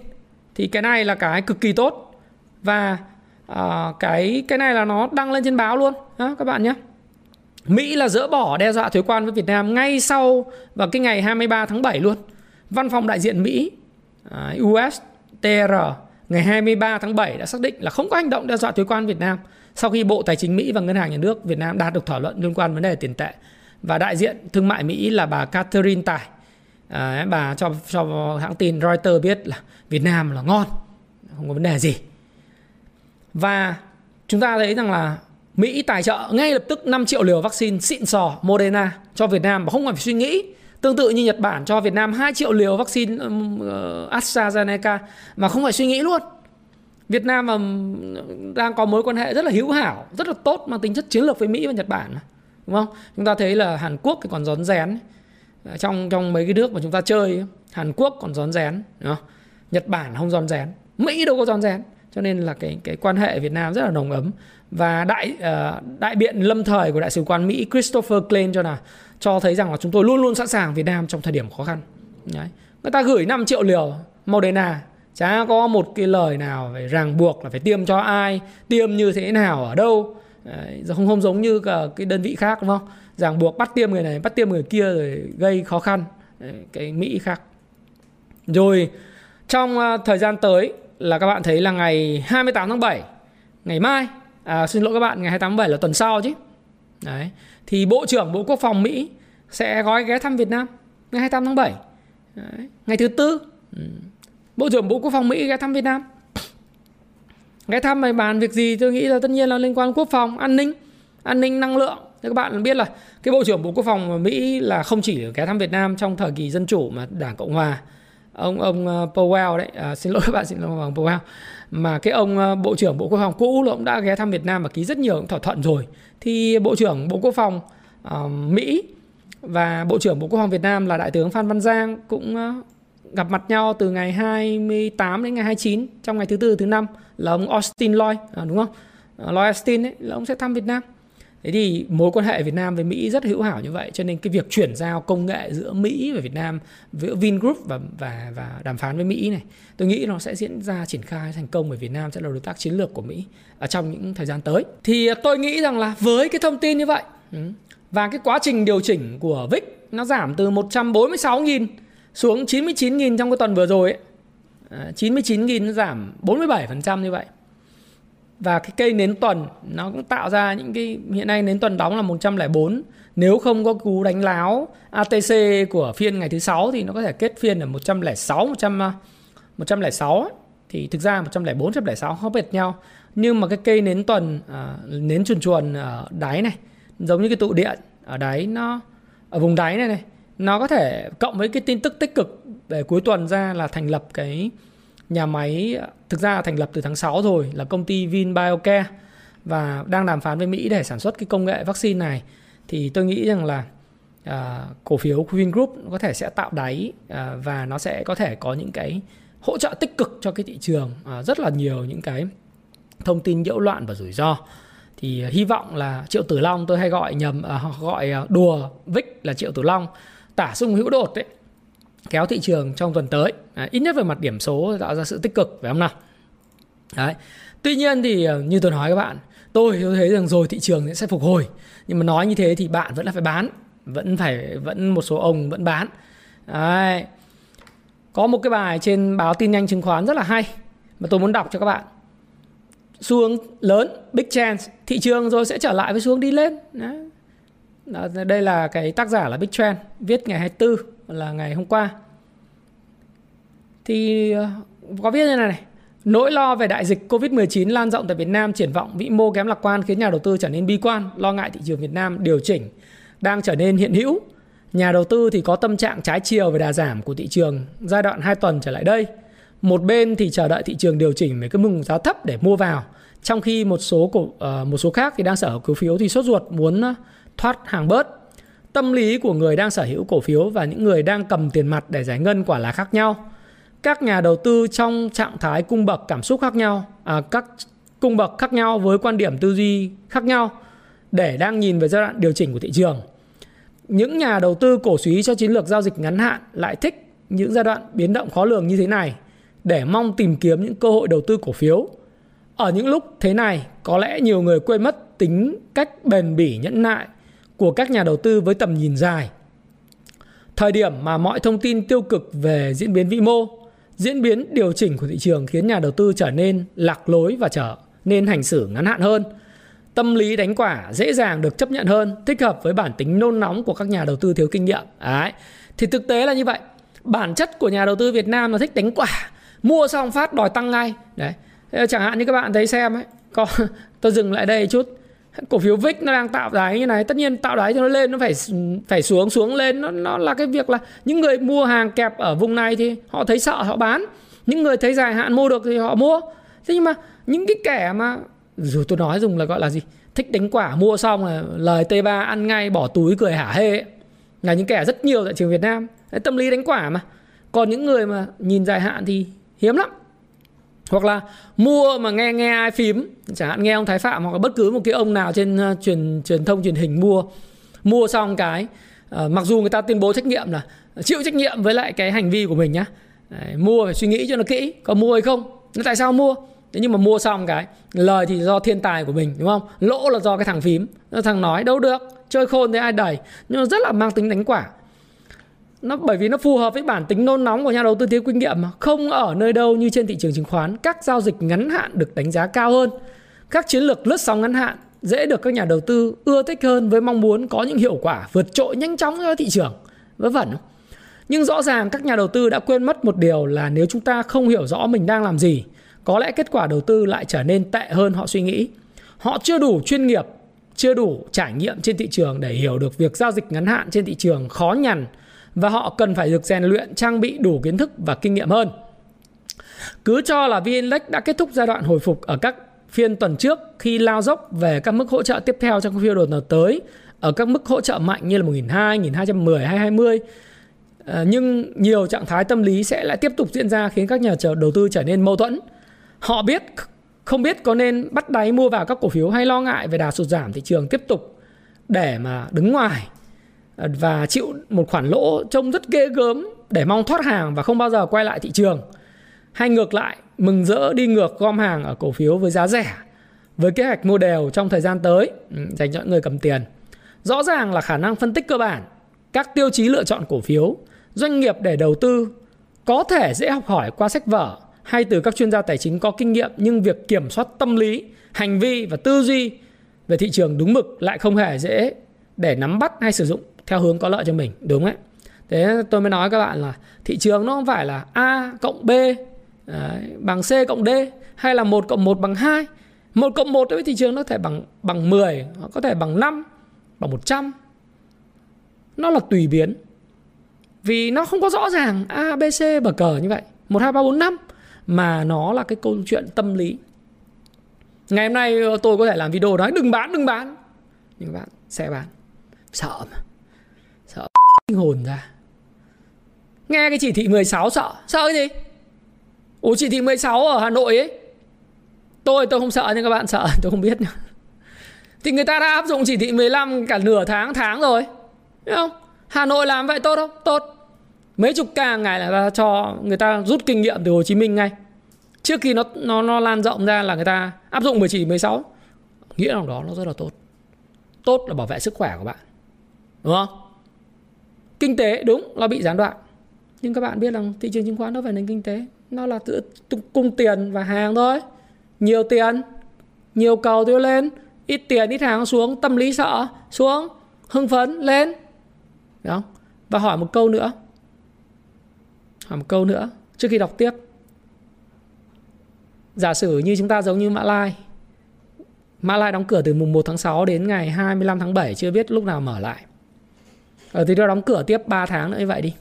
thì cái này là cái cực kỳ tốt và uh, cái cái này là nó đăng lên trên báo luôn đó, các bạn nhé Mỹ là dỡ bỏ đe dọa thuế quan với Việt Nam ngay sau vào cái ngày 23 tháng 7 luôn. Văn phòng đại diện Mỹ à, USTR ngày 23 tháng 7 đã xác định là không có hành động đe dọa thuế quan Việt Nam sau khi Bộ Tài chính Mỹ và Ngân hàng Nhà nước Việt Nam đạt được thỏa luận liên quan vấn đề tiền tệ. Và đại diện thương mại Mỹ là bà Catherine Tài à, bà cho cho hãng tin Reuters biết là Việt Nam là ngon, không có vấn đề gì. Và chúng ta thấy rằng là Mỹ tài trợ ngay lập tức 5 triệu liều vaccine xịn sò Moderna cho Việt Nam mà không phải suy nghĩ. Tương tự như Nhật Bản cho Việt Nam 2 triệu liều vaccine ờ, AstraZeneca mà không phải suy nghĩ luôn. Việt Nam mà đang có mối quan hệ rất là hữu hảo, rất là tốt mang tính chất chiến lược với Mỹ và Nhật Bản mà. Đúng không? Chúng ta thấy là Hàn Quốc thì còn rón rén ờ, trong trong mấy cái nước mà chúng ta chơi Hàn Quốc còn rón rén, đúng không? Nhật Bản không rón rén, Mỹ đâu có rón rén cho nên là cái cái quan hệ Việt Nam rất là nồng ấm và đại uh, đại biện lâm thời của đại sứ quán Mỹ Christopher Klein cho là cho thấy rằng là chúng tôi luôn luôn sẵn sàng Việt Nam trong thời điểm khó khăn. Đấy. Người ta gửi 5 triệu liều Moderna chả có một cái lời nào về ràng buộc là phải tiêm cho ai, tiêm như thế nào ở đâu. Đấy, không không giống như cả cái đơn vị khác đúng không? Ràng buộc bắt tiêm người này, bắt tiêm người kia rồi gây khó khăn. Đấy, cái Mỹ khác. Rồi trong à, thời gian tới là các bạn thấy là ngày 28 tháng 7 ngày mai à, xin lỗi các bạn ngày 28 tháng 7 là tuần sau chứ đấy thì bộ trưởng bộ quốc phòng Mỹ sẽ gói ghé thăm Việt Nam ngày 28 tháng 7 đấy. ngày thứ tư ừ, bộ trưởng bộ quốc phòng Mỹ ghé thăm Việt Nam ghé thăm này bàn việc gì? Tôi nghĩ là tất nhiên là liên quan quốc phòng an ninh an ninh năng lượng. Thế các bạn biết là cái bộ trưởng bộ quốc phòng Mỹ là không chỉ ghé thăm Việt Nam trong thời kỳ dân chủ mà đảng cộng hòa. Ông ông ờ, Powell đấy à, xin lỗi các bạn xin lỗi ông Powell. Mà cái ông ờ, bộ trưởng bộ quốc phòng cũ là ông đã ghé thăm Việt Nam và ký rất nhiều thỏa thuận rồi. Thì bộ trưởng bộ quốc phòng uh, Mỹ và bộ trưởng bộ quốc phòng Việt Nam là đại tướng Phan Văn Giang cũng uh, gặp mặt nhau từ ngày 28 đến ngày 29 trong ngày thứ tư thứ năm là ông Austin Lloyd à, đúng không? À, Lloyd Austin ấy là ông sẽ thăm Việt Nam Thế thì mối quan hệ Việt Nam với Mỹ rất hữu hảo như vậy cho nên cái việc chuyển giao công nghệ giữa Mỹ và Việt Nam giữa Vingroup và và và đàm phán với Mỹ này tôi nghĩ nó sẽ diễn ra triển khai thành công bởi Việt Nam sẽ là đối tác chiến lược của Mỹ ở trong những thời gian tới. Thì tôi nghĩ rằng là với cái thông tin như vậy ừ, và cái quá trình điều chỉnh của VIX nó giảm từ 146.000 xuống 99.000 trong cái tuần vừa rồi ấy. Ờ, 99.000 nó giảm 47% như vậy. Và cái cây nến tuần nó cũng tạo ra những cái hiện nay nến tuần đóng là 104 nếu không có cú đánh láo ATC của phiên ngày thứ sáu thì nó có thể kết phiên ở 106 100 106 ấy. thì thực ra 104 106 không biệt nhau. Nhưng mà cái cây nến tuần à, nến chuồn chuồn ở đáy này giống như cái tụ điện ở đáy nó ở vùng đáy này này nó có thể cộng với cái tin tức tích cực về cuối tuần ra là thành lập cái nhà máy thực ra thành lập từ tháng 6 rồi là công ty VinBioCare và đang đàm phán với Mỹ để sản xuất cái công nghệ vaccine này. Thì tôi nghĩ rằng là à, cổ phiếu của Vingroup có thể sẽ tạo đáy à, và nó sẽ có thể có những cái hỗ trợ tích cực cho cái thị trường à, rất là nhiều những cái thông tin nhiễu loạn và rủi ro. Thì à, hy vọng là triệu tử long tôi hay gọi nhầm à, gọi à, đùa vích là triệu tử long tả sung hữu đột đấy kéo thị trường trong tuần tới. À, ít nhất về mặt điểm số tạo ra sự tích cực phải không nào? Đấy tuy nhiên thì ờ, như tôi nói các bạn tôi tôi thấy rằng rồi thị trường sẽ phục hồi. Nhưng mà nói như thế thì bạn vẫn là phải bán vẫn phải vẫn một số ông vẫn bán. Đấy có một cái bài trên báo tin nhanh chứng khoán rất là hay mà tôi muốn đọc cho các bạn. Xu hướng lớn big chance thị trường rồi sẽ trở lại với xu hướng đi lên. Đấy. Đó, đây là cái tác giả là Big Trend viết ngày 24 là ngày hôm qua thì ờ, có viết như này này Nỗi lo về đại dịch Covid-19 lan rộng tại Việt Nam triển vọng vĩ mô kém lạc quan khiến nhà đầu tư trở nên bi quan, lo ngại thị trường Việt Nam điều chỉnh đang trở nên hiện hữu. Nhà đầu tư thì có tâm trạng trái chiều về đà giảm của thị trường giai đoạn 2 tuần trở lại đây. Một bên thì chờ đợi thị trường điều chỉnh với cái mừng giá thấp để mua vào, trong khi một số cổ ờ, một số khác thì đang sở hữu cổ phiếu thì sốt ruột muốn ờ, thoát hàng bớt. Tâm lý của người đang sở hữu cổ phiếu và những người đang cầm tiền mặt để giải ngân quả là khác nhau. Các nhà đầu tư trong trạng thái cung bậc cảm xúc khác nhau, à, các cung bậc khác nhau với quan điểm tư duy khác nhau để đang nhìn về giai đoạn điều chỉnh của thị trường. Những nhà đầu tư cổ suý cho chiến lược giao dịch ngắn hạn lại thích những giai đoạn biến động khó lường như thế này để mong tìm kiếm những cơ hội đầu tư cổ phiếu. Ở những lúc thế này, có lẽ nhiều người quên mất tính cách bền bỉ nhẫn nại của các nhà đầu tư với tầm nhìn dài. Thời điểm mà mọi thông tin tiêu cực về diễn biến vĩ mô, diễn biến điều chỉnh của thị trường khiến nhà đầu tư trở nên lạc lối và trở nên hành xử ngắn hạn hơn. Tâm lý đánh quả dễ dàng được chấp nhận hơn, thích hợp với bản tính nôn nóng của các nhà đầu tư thiếu kinh nghiệm. Đấy. Thì thực tế là như vậy. Bản chất của nhà đầu tư Việt Nam là thích đánh quả, mua xong phát đòi tăng ngay. Đấy. Chẳng hạn như các bạn thấy xem ấy, có tôi dừng lại đây chút cổ phiếu VIX nó đang tạo đáy như này. Tất nhiên tạo đáy cho nó lên nó phải phải xuống xuống lên. Nó nó là cái việc là những người mua hàng kẹp ở vùng này thì họ thấy sợ họ bán. Những người thấy dài hạn mua được thì họ mua. Thế nhưng mà những cái kẻ mà dù tôi nói dùng là gọi là gì? Thích đánh quả mua xong là lời T3 ăn ngay bỏ túi cười hả hê ấy. là những kẻ rất nhiều tại trường Việt Nam. Đấy, tâm lý đánh quả mà. Còn những người mà nhìn dài hạn thì hiếm lắm hoặc là mua mà nghe nghe ai phím chẳng hạn nghe ông Thái Phạm hoặc là bất cứ một cái ông nào trên uh, truyền truyền thông truyền hình mua mua xong cái uh, mặc dù người ta tuyên bố trách nhiệm là chịu trách nhiệm với lại cái hành vi của mình nhá. Đấy, mua phải suy nghĩ cho nó kỹ có mua hay không nó tại sao mua? Thế nhưng mà mua xong cái lời thì do thiên tài của mình đúng không? Lỗ là do cái thằng phím thằng nói đâu được chơi khôn thế ai đẩy nhưng mà rất là mang tính đánh quả nó, bởi vì nó phù hợp với bản tính nôn nóng của nhà đầu tư thiếu kinh nghiệm mà. Không ở nơi đâu như trên thị trường chứng khoán, các giao dịch ngắn hạn được đánh giá cao hơn. Các chiến lược lướt sóng ngắn hạn dễ được các nhà đầu tư ưa thích hơn với mong muốn có những hiệu quả vượt trội nhanh chóng cho thị trường. Vớ vẩn nhưng rõ ràng các nhà đầu tư đã quên mất một điều là nếu chúng ta không hiểu rõ mình đang làm gì, có lẽ kết quả đầu tư lại trở nên tệ hơn họ suy nghĩ. Họ chưa đủ chuyên nghiệp, chưa đủ trải nghiệm trên thị trường để hiểu được việc giao dịch ngắn hạn trên thị trường khó nhằn và họ cần phải được rèn luyện trang bị đủ kiến thức và kinh nghiệm hơn. Cứ cho là VN Index đã kết thúc giai đoạn hồi phục ở các phiên tuần trước khi lao dốc về các mức hỗ trợ tiếp theo trong phiên đột ngột tới ở các mức hỗ trợ mạnh như là 1200, 1210, 220 à, nhưng nhiều trạng thái tâm lý sẽ lại tiếp tục diễn ra khiến các nhà đầu tư trở nên mâu thuẫn. Họ biết không biết có nên bắt đáy mua vào các cổ phiếu hay lo ngại về đà sụt giảm thị trường tiếp tục để mà đứng ngoài và chịu một khoản lỗ trông rất ghê gớm để mong thoát hàng và không bao giờ quay lại thị trường. Hay ngược lại, mừng rỡ đi ngược gom hàng ở cổ phiếu với giá rẻ với kế hoạch mua đều trong thời gian tới ừ, dành cho những người cầm tiền. Rõ ràng là khả năng phân tích cơ bản, các tiêu chí lựa chọn cổ phiếu, doanh nghiệp để đầu tư có thể dễ học hỏi qua sách vở hay từ các chuyên gia tài chính có kinh nghiệm nhưng việc kiểm soát tâm lý, hành vi và tư duy về thị trường đúng mực lại không hề dễ để nắm bắt hay sử dụng theo hướng có lợi cho mình đúng đấy thế tôi mới nói các bạn là thị trường nó không phải là a cộng b đấy, bằng c cộng d hay là một cộng một bằng hai. Một cộng một với thị trường nó có thể bằng bằng 10 nó có thể bằng 5 bằng 100 nó là tùy biến. Vì nó không có rõ ràng a b c bờ cờ như vậy. Một hai ba bốn năm. Mà nó là cái câu chuyện tâm lý. Ngày hôm nay tôi có thể làm video nói đừng bán đừng bán. Nhưng các bạn sẽ bán. Sợ mà linh hồn ra. Nghe cái chỉ thị 16 sợ. Sợ cái gì? Ủa, chỉ thị 16 ở Hà Nội ấy. Tôi tôi không sợ nhưng các bạn, sợ, tôi không biết nữa thì người ta đã áp dụng chỉ thị 15 cả nửa tháng tháng rồi. Đúng không? Hà Nội làm vậy tốt không? Tốt. Mấy chục ca ngày là cho người ta rút kinh nghiệm từ Hồ Chí Minh ngay. Trước khi nó nó nó lan rộng ra là người ta áp dụng 10 chỉ 16 nghĩa là đó nó rất là tốt. Tốt là bảo vệ sức khỏe của bạn. Đúng không? Kinh tế, đúng, nó bị gián đoạn. Nhưng các bạn biết rằng thị trường chứng khoán nó phải nền kinh tế. Nó là tự cung tiền và hàng thôi. Nhiều tiền, nhiều cầu tiêu lên. Ít tiền, ít hàng xuống, tâm lý sợ, xuống, hưng phấn, lên. Đó và hỏi một câu nữa. Hỏi một câu nữa trước khi đọc tiếp. Giả sử như chúng ta giống như Mã Lai. Mã Lai đóng cửa từ mùng 1 tháng 6 đến ngày 25 tháng 7 chưa biết lúc nào mở lại. Ờ, ở thì nó đóng cửa tiếp 3 tháng nữa như vậy đi.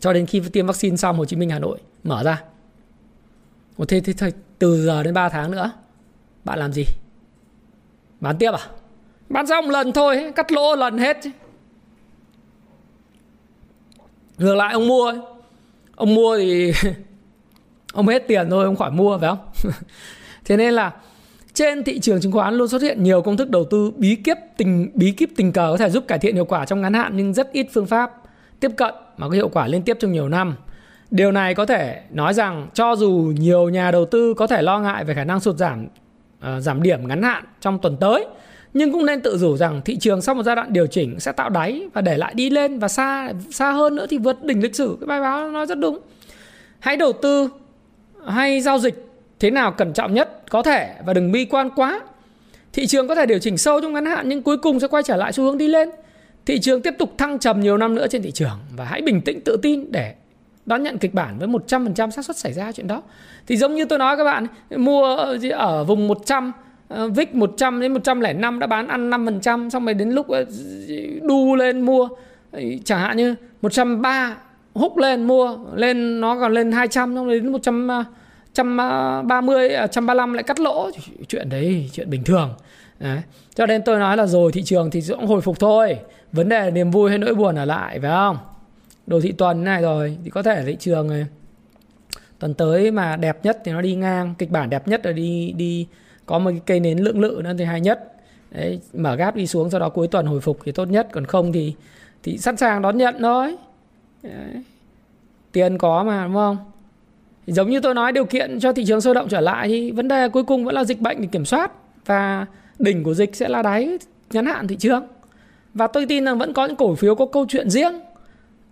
Cho đến khi tiêm vaccine xong Hồ Chí Minh Hà Nội mở ra. Ủa thế, thế, thế từ giờ đến 3 tháng nữa bạn làm gì? Bán tiếp à? Bán xong lần thôi cắt lỗ lần hết chứ. Ngược lại ông mua ông mua thì ông hết tiền thôi ông khỏi mua phải không? Thế nên là trên thị trường chứng khoán luôn xuất hiện nhiều công thức đầu tư bí kíp tình bí kíp tình cờ có thể giúp cải thiện hiệu quả trong ngắn hạn nhưng rất ít phương pháp tiếp cận mà có hiệu quả liên tiếp trong nhiều năm. Điều này có thể nói rằng cho dù nhiều nhà đầu tư có thể lo ngại về khả năng sụt giảm uh, giảm điểm ngắn hạn trong tuần tới nhưng cũng nên tự rủ rằng thị trường sau một giai đoạn điều chỉnh sẽ tạo đáy và để lại đi lên và xa xa hơn nữa thì vượt đỉnh lịch sử cái bài báo nói rất đúng hãy đầu tư hay giao dịch thế nào cẩn trọng nhất có thể và đừng bi quan quá thị trường có thể điều chỉnh sâu trong ngắn hạn nhưng cuối cùng sẽ quay trở lại xu hướng đi lên thị trường tiếp tục thăng trầm nhiều năm nữa trên thị trường và hãy bình tĩnh tự tin để đón nhận kịch bản với 100% xác suất xảy ra chuyện đó. Thì giống như tôi nói các bạn, mua ở vùng 100 VIX 100 đến 105 đã bán ăn 5% xong rồi đến lúc ờ, đu lên mua chẳng hạn như 103 húc lên mua lên nó còn lên 200 xong rồi đến 100 130 135 à, lại cắt lỗ. Chuyện đấy, chuyện bình thường. Đấy. cho nên tôi nói là rồi thị trường thì cũng hồi phục thôi. Vấn đề là niềm vui hay nỗi buồn ở lại, phải không? Đồ thị tuần này rồi, thì có thể thị trường này, tuần tới mà đẹp nhất thì nó đi ngang, kịch bản đẹp nhất là đi đi có một cái cây nến lượng lự nữa thì hay nhất. Đấy, mở gáp đi xuống sau đó cuối tuần hồi phục thì tốt nhất. Còn không thì thì sẵn sàng đón nhận thôi. Đấy. tiền có mà, đúng không? Giống như tôi nói, điều kiện cho thị trường sôi động trở lại thì vấn đề cuối cùng vẫn là dịch bệnh để kiểm soát. Và đỉnh của dịch sẽ là đáy ngắn hạn thị trường. Và tôi tin rằng vẫn có những cổ phiếu có câu chuyện riêng.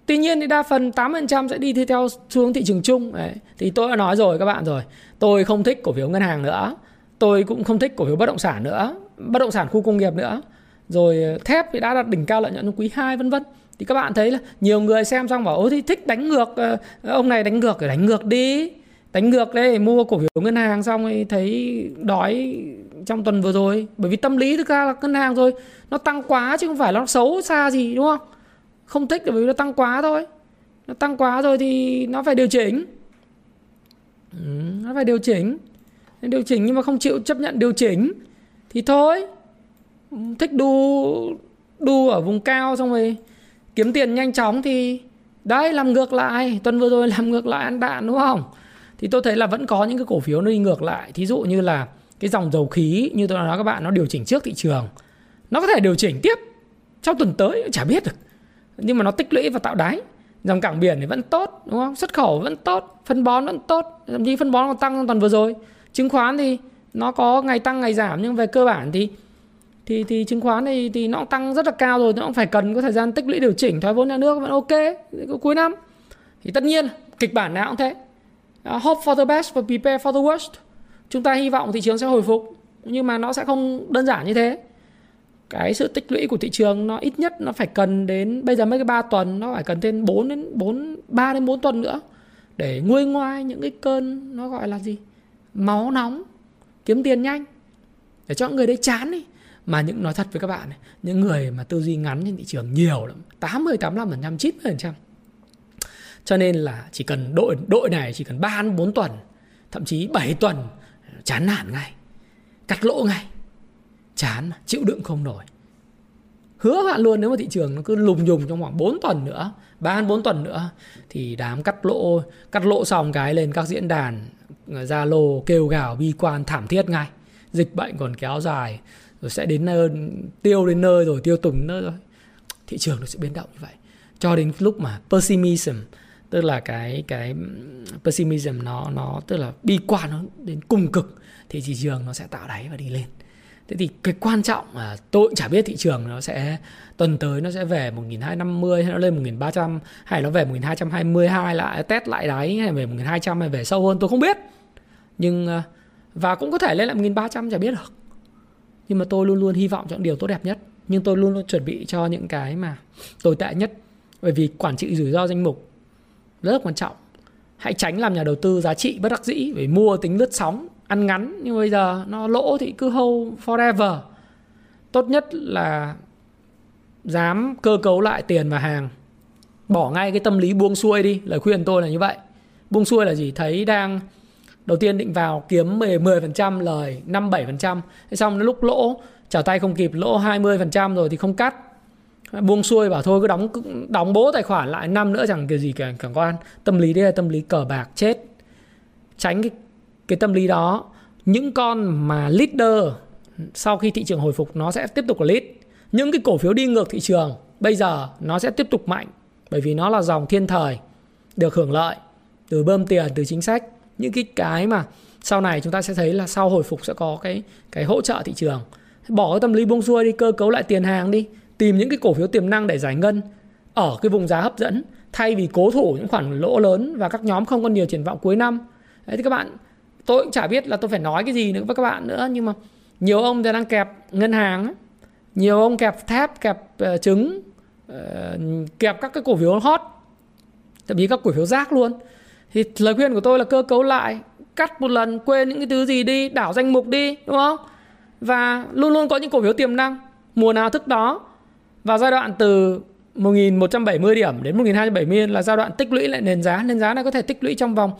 Tuy nhiên thì đa phần 80% sẽ đi theo xu hướng thị trường chung. Đấy. Thì tôi đã nói rồi các bạn rồi. Tôi không thích cổ phiếu ngân hàng nữa. Tôi cũng không thích cổ phiếu bất động sản nữa, Bất động sản khu công nghiệp nữa. Rồi thép thì đã đạt đỉnh cao lợi nhuận trong quý 2 vân vân. Thì các bạn thấy là nhiều người xem xong bảo Ôi thì thích đánh ngược ờ, Ông này đánh ngược thì đánh ngược đi. Đánh ngược đấy mua cổ phiếu ngân hàng xong thì thấy đói trong tuần vừa rồi. Bởi vì tâm lý thực ra là ngân hàng rồi Nó tăng quá chứ không phải nó xấu xa gì đúng không? Không thích là bởi vì nó tăng quá thôi. Nó tăng quá rồi thì nó phải điều chỉnh. Ừ, nó phải điều chỉnh. Điều chỉnh nhưng mà không chịu chấp nhận điều chỉnh thì thôi. Thích đu đu ở vùng cao xong rồi kiếm tiền nhanh chóng thì đấy, làm ngược lại. Tuần vừa rồi làm ngược lại ăn đạn, đúng không? Thì tôi thấy là vẫn có những cái cổ phiếu nó đi ngược lại. Thí dụ như là cái dòng dầu khí, như tôi nói các bạn, nó điều chỉnh trước thị trường. Nó có thể điều chỉnh tiếp trong tuần tới, chả biết được. Nhưng mà nó tích lũy và tạo đáy. Dòng cảng biển thì vẫn tốt, đúng không? Xuất khẩu vẫn tốt, phân bón vẫn tốt, thậm chí phân bón còn tăng trong tuần vừa rồi. Chứng khoán thì nó có ngày tăng, ngày giảm, nhưng về cơ bản thì thì thì chứng khoán này thì nó tăng rất là cao rồi, nó cũng phải cần có thời gian tích lũy điều chỉnh, thoái vốn nhà nước vẫn ok, cuối năm. Thì tất nhiên, kịch bản nào cũng thế. Hope for the best và prepare for the worst. Chúng ta hy vọng thị trường sẽ hồi phục, nhưng mà nó sẽ không đơn giản như thế. Cái sự tích lũy của thị trường nó ít nhất nó phải cần đến, bây giờ mấy cái 3 tuần, nó phải cần thêm 4 đến 4 3 đến 4 tuần nữa để nguôi ngoai những cái cơn nó gọi là gì? Máu nóng, kiếm tiền nhanh, để cho người đấy chán đi mà những nói thật với các bạn này, những người mà tư duy ngắn trên thị trường nhiều lắm 80 85% 90% cho nên là chỉ cần đội đội này chỉ cần 3 4 tuần thậm chí 7 tuần chán nản ngay cắt lỗ ngay chán chịu đựng không nổi. Hứa bạn luôn nếu mà thị trường nó cứ lùng nhùng trong khoảng 4 tuần nữa 3 4 tuần nữa thì đám cắt lỗ cắt lỗ xong cái lên các diễn đàn ờ, Zalo kêu gào bi quan thảm thiết ngay. Dịch bệnh còn kéo dài rồi sẽ đến nơi, tiêu đến nơi rồi, tiêu tùng nơi rồi. Thị trường nó sẽ biến động như vậy. Cho đến lúc mà pessimism, tức là cái cái pessimism nó nó, tức là bi quan nó đến cùng cực, thì thị trường nó sẽ tạo đáy và đi lên. Thế thì cái quan trọng là tôi cũng chả biết thị trường nó sẽ, tuần tới nó sẽ về 1250 hay nó lên 1300 hay nó về 1222 lại test lại đáy, hay về 1200 hay về sâu hơn, tôi không biết. Nhưng à, và cũng có thể lên lại 1300 chả biết được nhưng mà tôi luôn luôn hy vọng cho những điều tốt đẹp nhất. Nhưng tôi luôn luôn chuẩn bị cho những cái mà tồi tệ nhất. Bởi vì quản trị rủi ro danh mục rất là quan trọng. Hãy tránh làm nhà đầu tư giá trị bất đắc dĩ. Vì mua tính lướt sóng, ăn ngắn. Nhưng bây giờ nó lỗ thì cứ hold forever. Tốt nhất là dám cơ cấu lại tiền và hàng. Bỏ ngay cái tâm lý buông xuôi đi. Lời khuyên tôi là như vậy. Buông xuôi là gì? Thấy đang đầu tiên định vào kiếm 10 10% lời 5 7%, thế xong lúc lỗ trả tay không kịp lỗ 20% rồi thì không cắt. Buông xuôi bảo thôi cứ đóng đóng bố tài khoản lại năm nữa chẳng kiểu gì cả chẳng quan. Tâm lý đây là tâm lý cờ bạc chết. Tránh cái cái tâm lý đó, những con mà leader sau khi thị trường hồi phục nó sẽ tiếp tục là lead. Những cái cổ phiếu đi ngược thị trường bây giờ nó sẽ tiếp tục mạnh bởi vì nó là dòng thiên thời được hưởng lợi từ bơm tiền từ chính sách những cái cái mà sau này chúng ta sẽ thấy là sau hồi phục sẽ có cái cái hỗ trợ thị trường. Bỏ cái tâm lý buông xuôi đi, cơ cấu lại tiền hàng đi, tìm những cái cổ phiếu tiềm năng để giải ngân, ở cái vùng giá hấp dẫn, thay vì cố thủ những khoản lỗ lớn và các nhóm không còn nhiều triển vọng cuối năm. Đấy, thì các bạn, tôi cũng chả biết là tôi phải nói cái gì nữa với các bạn nữa, nhưng mà nhiều ông đang kẹp ngân hàng nhiều ông kẹp thép, kẹp ờ, trứng ờ, kẹp các cái cổ phiếu hot, thậm chí các cổ phiếu rác luôn thì lời khuyên của tôi là cơ cấu lại cắt một lần quên những cái thứ gì đi đảo danh mục đi đúng không? Và luôn luôn có những cổ phiếu tiềm năng mùa nào thức đó. Và giai đoạn từ 1170 điểm đến 1270 là giai đoạn tích lũy lại nền giá. Nền giá này có thể tích lũy trong vòng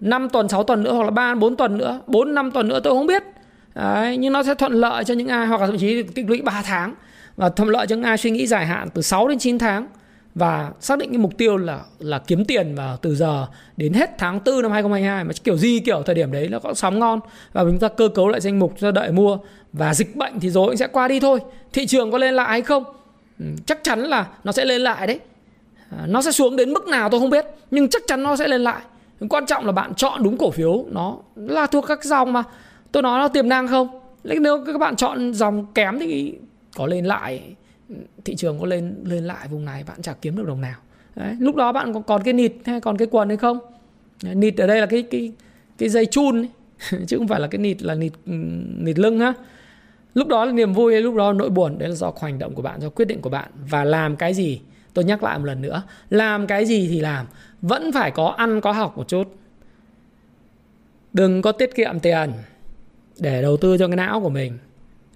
5 tuần 6 tuần nữa hoặc là 3 4 tuần nữa 4 5 tuần nữa tôi không biết. Đấy, nhưng nó sẽ thuận lợi cho những ai hoặc là thậm chí tích lũy 3 tháng. Và thuận lợi cho những ai suy nghĩ dài hạn từ 6 đến 9 tháng và xác định cái mục tiêu là là kiếm tiền vào từ giờ đến hết tháng 4 năm 2022 mà kiểu gì kiểu thời điểm đấy nó có sóng ngon. Và chúng ta cơ cấu lại danh mục cho đợi mua. Và dịch bệnh thì rồi cũng sẽ qua đi thôi. Thị trường có lên lại hay không ừ, chắc chắn là nó sẽ lên lại đấy. À, nó sẽ xuống đến mức nào tôi không biết, nhưng chắc chắn nó sẽ lên lại quan trọng là bạn chọn đúng cổ phiếu, nó là thuộc các dòng mà. Tôi nói nó tiềm năng không? Nếu các bạn chọn dòng kém thì có lên lại thị trường có lên lên lại vùng này bạn chả kiếm được đồng nào. Đấy, lúc đó bạn còn còn cái nịt hay còn cái quần hay không? Nịt ở đây là cái cái cái dây chun ấy. chứ không phải là cái nịt là nịt ừ, nịt lưng á. Lúc đó là niềm vui lúc đó nỗi buồn đấy là do hành động của bạn do quyết định của bạn. Và làm cái gì? Tôi nhắc lại một lần nữa. Làm cái gì thì làm. Vẫn phải có ăn có học một chút. Đừng có tiết kiệm tiền để đầu tư cho cái não của mình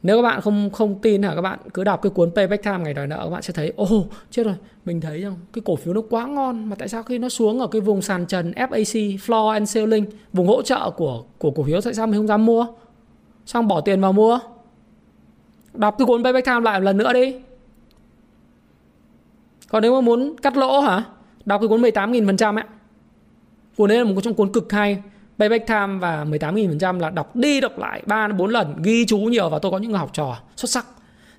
nếu các bạn không không tin hả các bạn cứ đọc cái cuốn Payback Time ngày đòi nợ các bạn sẽ thấy ô oh, chết rồi mình thấy rằng cái cổ phiếu nó quá ngon mà tại sao khi nó xuống ở cái vùng sàn trần FAC floor and ceiling vùng hỗ trợ của của cổ phiếu tại sao mình không dám mua? Xong bỏ tiền vào mua. Đọc cái cuốn Payback Time lại một lần nữa đi. Còn nếu mà muốn cắt lỗ hả? Đọc cái cuốn 18.000% ấy. Cuốn đấy là một trong cuốn cực hay. Payback Time và 18.000% là đọc đi đọc lại 3 4 lần, ghi chú nhiều và tôi có những người học trò xuất sắc.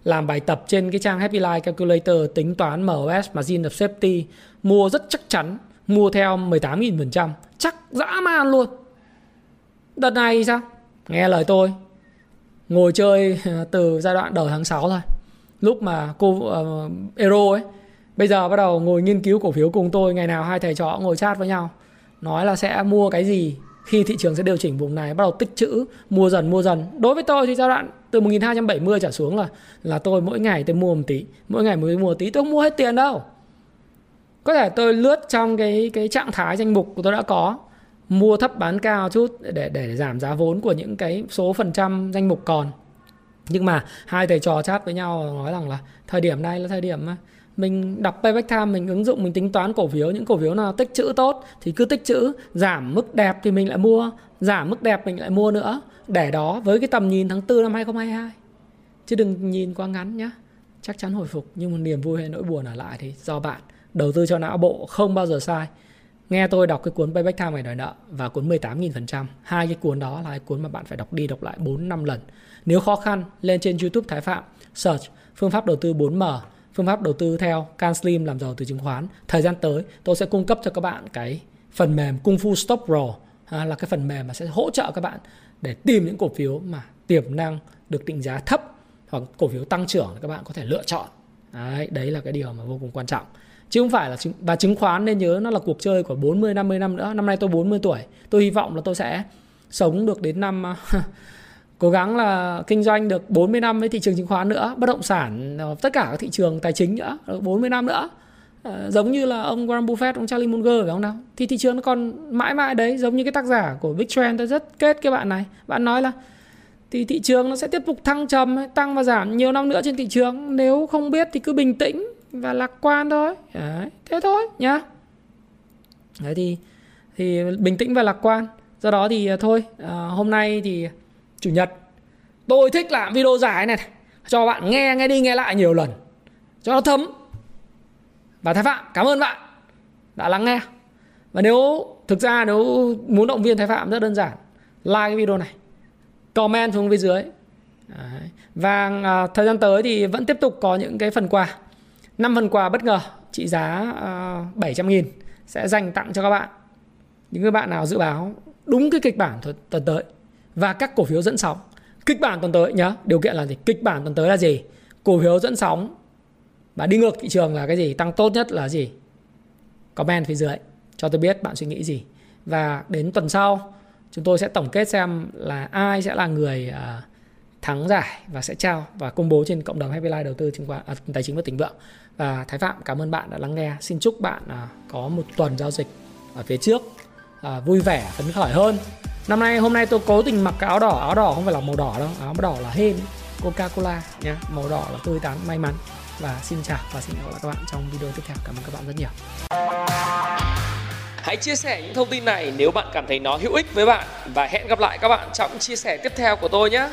Làm bài tập trên cái trang Happy Life Calculator tính toán MOS margin of safety mua rất chắc chắn mua theo 18.000% chắc dã man luôn. Đợt này sao? Nghe lời tôi. Ngồi chơi ờ, từ giai đoạn đầu tháng 6 thôi. Lúc mà cô ờ, uh, Euro ấy bây giờ bắt đầu ngồi nghiên cứu cổ phiếu cùng tôi. Ngày nào hai thầy trò ngồi chat với nhau. Nói là sẽ mua cái gì? Khi thị trường sẽ điều chỉnh vùng này, bắt đầu tích trữ, mua dần mua dần. Đối với tôi thì giai đoạn từ 1270 trở xuống là là tôi mỗi ngày tôi mua một tí, mỗi ngày mới mua một tí, tôi không mua hết tiền đâu. Có thể tôi lướt trong cái cái trạng thái danh mục của tôi đã có, mua thấp bán cao chút để để giảm giá vốn của những cái số phần trăm danh mục còn. Nhưng mà hai thầy trò chat với nhau nói rằng là thời điểm này là thời điểm mà mình đọc payback time, mình ứng dụng, mình tính toán cổ phiếu, những cổ phiếu nào tích chữ tốt thì cứ tích chữ giảm mức đẹp thì mình lại mua, giảm mức đẹp mình lại mua nữa. Để đó, với cái tầm nhìn tháng 4 năm 2022 chứ đừng nhìn quá ngắn nhá. Chắc chắn hồi phục, nhưng một niềm vui hay nỗi buồn ở lại thì do bạn. Đầu tư cho não bộ không bao giờ sai. Nghe tôi đọc cái cuốn Payback Time ngày đòi nợ và cuốn 18.000% hai cái cuốn đó là cái cuốn mà bạn phải đọc đi đọc lại 4 năm lần. Nếu khó khăn, lên trên YouTube Thái Phạm, search phương pháp đầu tư 4M phương pháp đầu tư theo Can Slim làm giàu từ chứng khoán. Thời gian tới tôi sẽ cung cấp cho các bạn cái phần mềm Kung Fu Stop Pro à, là cái phần mềm mà sẽ hỗ trợ các bạn để tìm những cổ phiếu mà tiềm năng được định giá thấp hoặc cổ phiếu tăng trưởng các bạn có thể lựa chọn đấy, đấy là cái điều mà vô cùng quan trọng chứ không phải là chứng, và chứng khoán nên nhớ nó là cuộc chơi của 40 50 năm nữa. Năm nay tôi 40 tuổi. Tôi hy vọng là tôi sẽ sống được đến năm cố gắng là kinh doanh được 40 năm với thị trường chứng khoán nữa, bất động sản, ờ, tất cả các thị trường tài chính nữa, ờ, 40 năm nữa. À, giống như là ông Warren Buffett, ông Charlie Munger phải không nào? Thì thị trường nó còn mãi mãi đấy, giống như cái tác giả của Big Trend tôi rất kết cái bạn này. Bạn nói là thì thị trường nó sẽ tiếp tục thăng trầm, tăng và giảm nhiều năm nữa trên thị trường. Nếu không biết thì cứ bình tĩnh và lạc quan thôi. Đấy, thế thôi nhá. Đấy thì thì bình tĩnh và lạc quan. Do đó thì thôi, à, hôm nay thì chủ nhật. Tôi thích làm video dài này, cho bạn nghe nghe đi nghe lại nhiều lần. Cho nó thấm. Và thái phạm cảm ơn bạn đã lắng nghe. Và nếu thực ra nếu muốn động viên thái phạm rất đơn giản. Like cái video này. Comment xuống phía dưới. Đấy. và à, thời gian tới thì vẫn tiếp tục có những cái phần quà. 5 phần quà bất ngờ trị giá à, 700 nghìn sẽ dành tặng cho các bạn. Những cái bạn nào dự báo đúng cái kịch bản tuần tới và các cổ phiếu dẫn sóng. Kịch bản tuần tới nhá điều kiện là gì? Kịch bản tuần tới là gì? Cổ phiếu dẫn sóng và đi ngược thị trường là cái gì? Tăng tốt nhất là gì? Comment phía dưới cho tôi biết bạn suy nghĩ gì. Và đến tuần sau chúng tôi sẽ tổng kết xem là ai sẽ là người uh, thắng giải và sẽ trao và công bố trên cộng đồng Happy Life đầu tư chứng khoán à, tài chính và tỉnh vượng. Và Thái Phạm cảm ơn bạn đã lắng nghe. Xin chúc bạn uh, có một tuần giao dịch ở phía trước uh, vui vẻ phấn khởi hơn năm nay, hôm nay tôi cố tình mặc cái áo đỏ. Áo đỏ không phải là màu đỏ đâu. Áo đỏ là hên. Coca Cola nhé màu đỏ là tươi tắn, may mắn. Và xin chào và xin hẹn gặp lại các bạn trong video tiếp theo. Cảm ơn các bạn rất nhiều. Hãy chia sẻ những thông tin này nếu bạn cảm thấy nó hữu ích với bạn. Và hẹn gặp lại các bạn trong chia sẻ tiếp theo của tôi nhé.